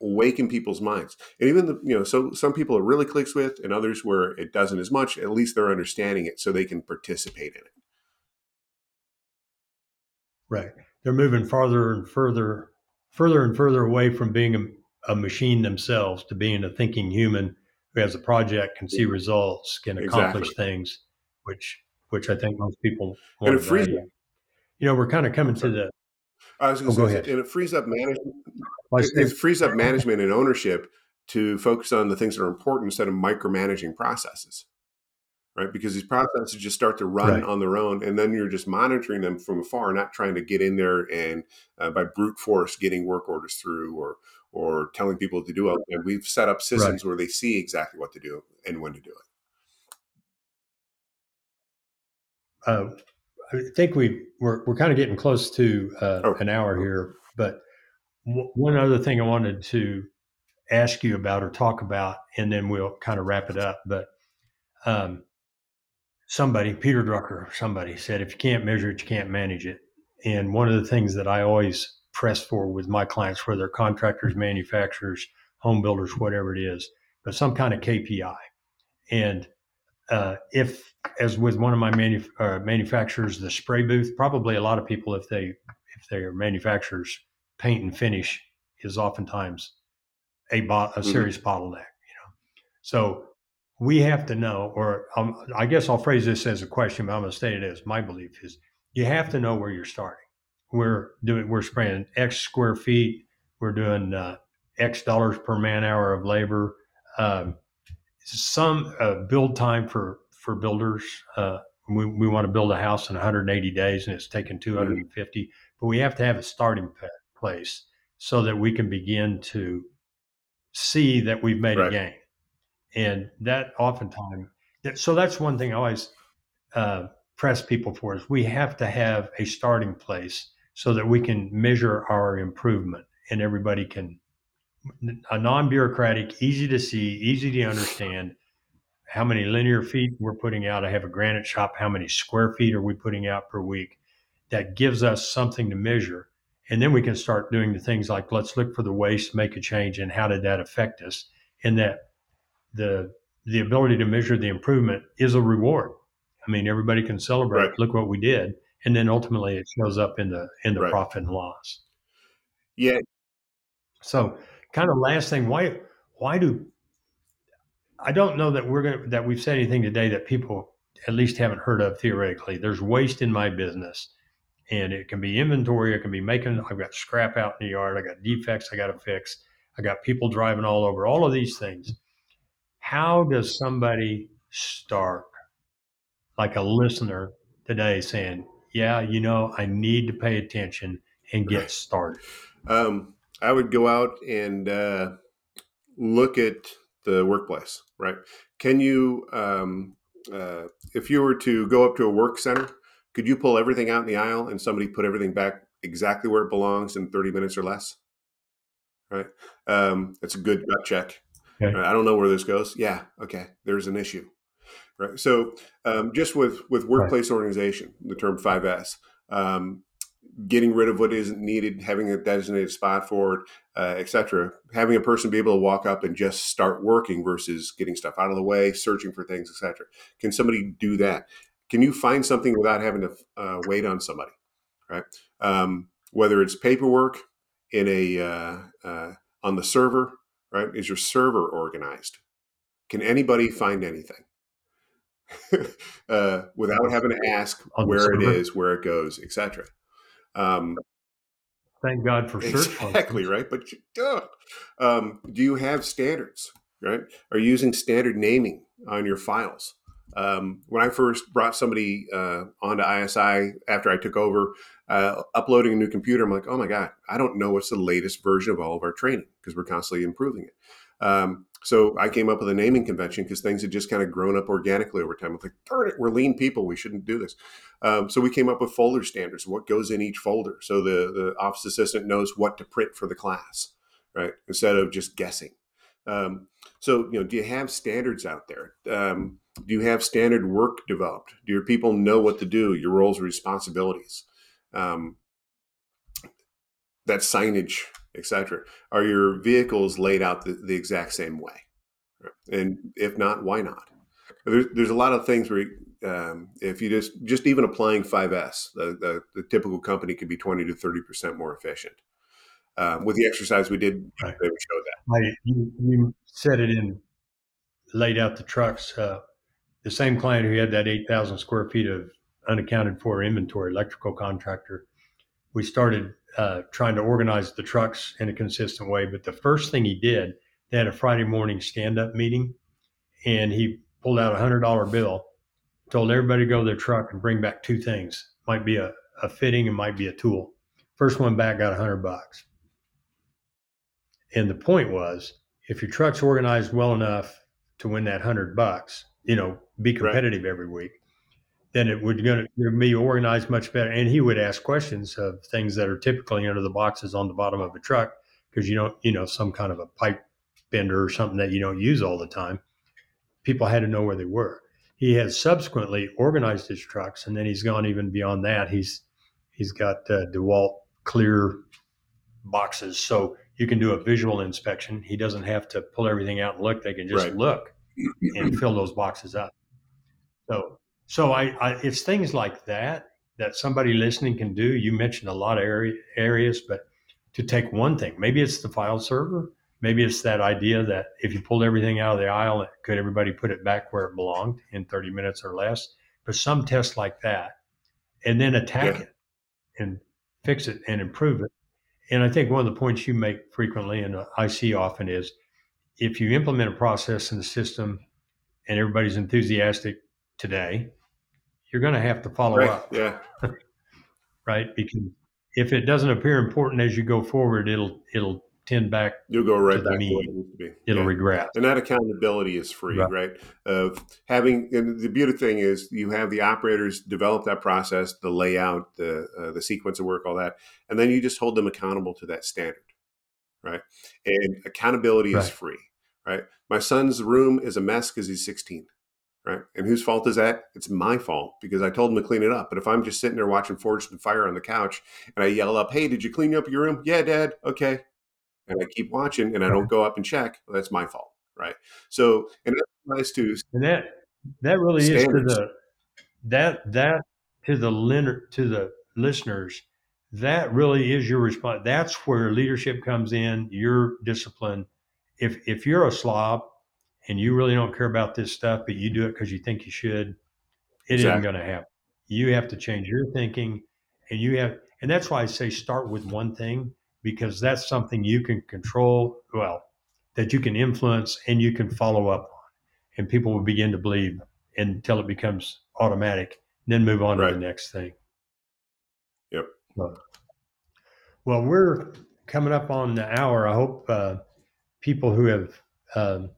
awaken people's minds. And even the, you know, so some people it really clicks with and others where it doesn't as much, at least they're understanding it so they can participate in it. Right. They're moving farther and further, further and further away from being a, a machine themselves to being a thinking human who has a project, can see results, can accomplish exactly. things, which which I think most people want it frees, You know, we're kind of coming to the. I was going to oh, say, and it frees up management. It, it frees up management and ownership to focus on the things that are important instead of micromanaging processes, right? Because these processes just start to run right. on their own, and then you're just monitoring them from afar, not trying to get in there and uh, by brute force getting work orders through or or telling people to do it. And we've set up systems right. where they see exactly what to do and when to do it. uh, I think we we're we're kind of getting close to uh, oh. an hour here, but one other thing I wanted to ask you about or talk about, and then we'll kind of wrap it up. But um, somebody, Peter Drucker, somebody said, if you can't measure it, you can't manage it. And one of the things that I always press for with my clients, whether contractors, manufacturers, home builders, whatever it is, but some kind of KPI. And uh, if, as with one of my uh, manufacturers, the spray booth, probably a lot of people, if they if they are manufacturers, paint and finish is oftentimes a, bo- a mm-hmm. serious mm-hmm. bottleneck. You know, so we have to know, or um, I guess I'll phrase this as a question, but I'm going to state it as my belief is you have to know where you're starting. We're doing we're spraying X square feet. We're doing uh, X dollars per man hour of labor. Um, some uh, build time for for builders. Uh, we, we want to build a house in 180 days, and it's taken 250. Mm-hmm. But we have to have a starting place so that we can begin to see that we've made right. a gain. And that oftentimes, so that's one thing I always uh, press people for is we have to have a starting place so that we can measure our improvement and everybody can a non-bureaucratic, easy to see, easy to understand. How many linear feet we're putting out? I have a granite shop. How many square feet are we putting out per week? That gives us something to measure, and then we can start doing the things like let's look for the waste, make a change, and how did that affect us? And that the the ability to measure the improvement is a reward. I mean, everybody can celebrate. Right. Look what we did, and then ultimately it shows up in the in the right. profit and loss. Yeah. So kind of last thing, why why do I don't know that we're gonna that we've said anything today that people at least haven't heard of theoretically. There's waste in my business. And it can be inventory, it can be making I've got scrap out in the yard, I got defects I gotta fix, I got people driving all over, all of these things. How does somebody start like a listener today saying, Yeah, you know, I need to pay attention and get started? Um, I would go out and uh, look at the workplace, right? Can you, um, uh, if you were to go up to a work center, could you pull everything out in the aisle and somebody put everything back exactly where it belongs in 30 minutes or less? Right. Um, that's a good gut check. Okay. Right? I don't know where this goes. Yeah. Okay. There's an issue. Right. So um, just with with workplace right. organization, the term 5S, um, getting rid of what isn't needed, having a designated spot for it, uh, etc. Having a person be able to walk up and just start working versus getting stuff out of the way, searching for things, etc. Can somebody do that? Can you find something without having to uh, wait on somebody, right? Um, whether it's paperwork in a uh, uh on the server, right? Is your server organized? Can anybody find anything uh, without having to ask where it is, where it goes, etc.? Um, Thank God for search exactly right. But um, do you have standards? Right? Are you using standard naming on your files? Um, when I first brought somebody uh, onto ISI after I took over, uh, uploading a new computer, I'm like, oh my god, I don't know what's the latest version of all of our training because we're constantly improving it. Um, so I came up with a naming convention because things had just kind of grown up organically over time. I was like, darn it, we're lean people. We shouldn't do this. Um, so we came up with folder standards, what goes in each folder. So the, the office assistant knows what to print for the class, right? Instead of just guessing. Um, so, you know, do you have standards out there? Um, do you have standard work developed? Do your people know what to do, your roles and responsibilities? Um, that signage etc. Are your vehicles laid out the, the, exact same way? And if not, why not? There's, there's a lot of things where um, if you just just even applying 5S, the, the, the, typical company could be 20 to 30 percent more efficient. Um, with the exercise we did, right. they would show that. I, you, you, said it in laid out the trucks. Uh, the same client who had that 8,000 square feet of unaccounted for inventory, electrical contractor, we started uh, trying to organize the trucks in a consistent way. But the first thing he did, they had a Friday morning stand up meeting, and he pulled out a hundred dollar bill, told everybody to go to their truck and bring back two things. Might be a, a fitting and might be a tool. First one back got a hundred bucks. And the point was, if your truck's organized well enough to win that hundred bucks, you know, be competitive right. every week, then it would going to be organized much better. And he would ask questions of things that are typically under the boxes on the bottom of a truck because you don't, you know, some kind of a pipe bender or something that you don't use all the time. People had to know where they were. He has subsequently organized his trucks, and then he's gone even beyond that. He's he's got uh, DeWalt clear boxes, so you can do a visual inspection. He doesn't have to pull everything out and look; they can just right. look and fill those boxes up. So so I, I, it's things like that that somebody listening can do. You mentioned a lot of area, areas, but to take one thing, maybe it's the file server. Maybe it's that idea that if you pulled everything out of the aisle, could everybody put it back where it belonged in 30 minutes or less? But some tests like that, and then attack yeah. it and fix it and improve it. And I think one of the points you make frequently, and I see often, is if you implement a process in the system and everybody's enthusiastic today, you're going to have to follow right. up. Yeah. right. Because if it doesn't appear important as you go forward, it'll it'll tend back. You'll go right back to what it used to be. It'll yeah. regress. And that accountability is free, right? right? Of having and the beautiful thing is you have the operators develop that process, the layout, the uh, the sequence of work, all that, and then you just hold them accountable to that standard, right? And accountability right. is free, right? My son's room is a mess because he's 16 right? And whose fault is that? It's my fault because I told him to clean it up. But if I'm just sitting there watching Forged in Fire on the couch and I yell up, "Hey, did you clean up your room?" "Yeah, Dad." "Okay," and I keep watching and I don't go up and check, well, that's my fault, right? So, and that applies to and that that really standards. is to the that that to the to the listeners. That really is your response. That's where leadership comes in. Your discipline. If if you're a slob and you really don't care about this stuff, but you do it because you think you should, it exactly. isn't going to happen. You have to change your thinking, and you have, and that's why I say start with one thing because that's something you can control. Well, that you can influence and you can follow up on, and people will begin to believe until it becomes automatic. Then move on right. to the next thing. Yep. Well, we're coming up on the hour. I hope uh, people who have um,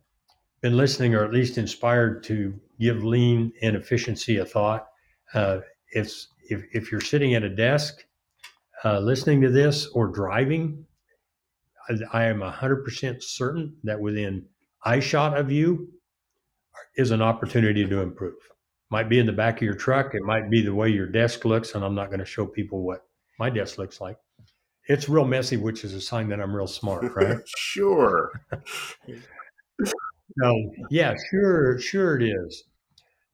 been listening or at least inspired to give lean and efficiency a thought. Uh, if, if, if you're sitting at a desk uh, listening to this or driving, I, I am 100% certain that within eyeshot of you is an opportunity to improve. Might be in the back of your truck. It might be the way your desk looks. And I'm not going to show people what my desk looks like. It's real messy, which is a sign that I'm real smart, right? sure. No, yeah, sure, sure it is.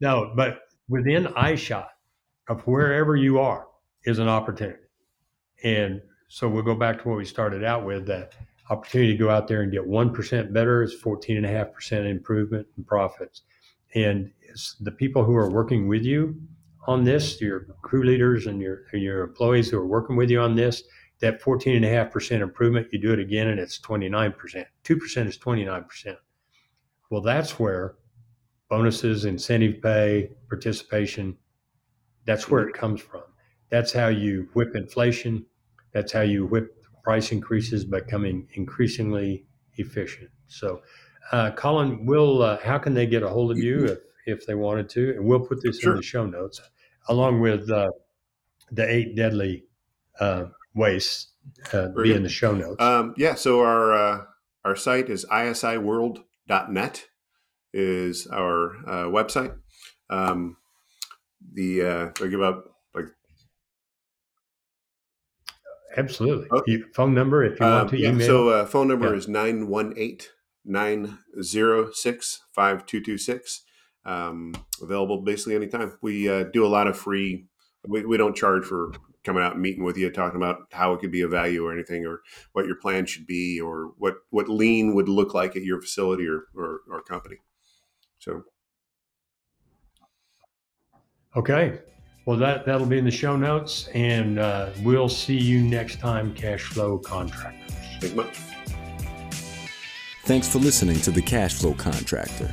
No, but within eyeshot of wherever you are is an opportunity. And so we'll go back to what we started out with that opportunity to go out there and get 1% better is 14.5% improvement in profits. And the people who are working with you on this, your crew leaders and your, your employees who are working with you on this, that 14.5% improvement, you do it again and it's 29%. 2% is 29%. Well, that's where bonuses, incentive pay, participation, that's where it comes from. That's how you whip inflation. That's how you whip price increases becoming increasingly efficient. So, uh, Colin, will uh, how can they get a hold of you if, if they wanted to? And we'll put this sure. in the show notes along with uh, the eight deadly uh, wastes uh, be in the show notes. Um, yeah. So our uh, our site is isiworld.net is our uh, website. Um, the uh, I give up like absolutely oh. phone number if you want um, to yeah, email. So uh, phone number yeah. is 918 906 5226. Um, available basically anytime. We uh, do a lot of free. We, we don't charge for coming out and meeting with you, talking about how it could be a value or anything, or what your plan should be, or what what lean would look like at your facility or or, or company. So, okay, well that that'll be in the show notes, and uh, we'll see you next time, cash flow contractors. Thanks. Thanks for listening to the Cash Flow Contractor.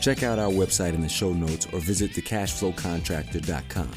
Check out our website in the show notes or visit thecashflowcontractor.com.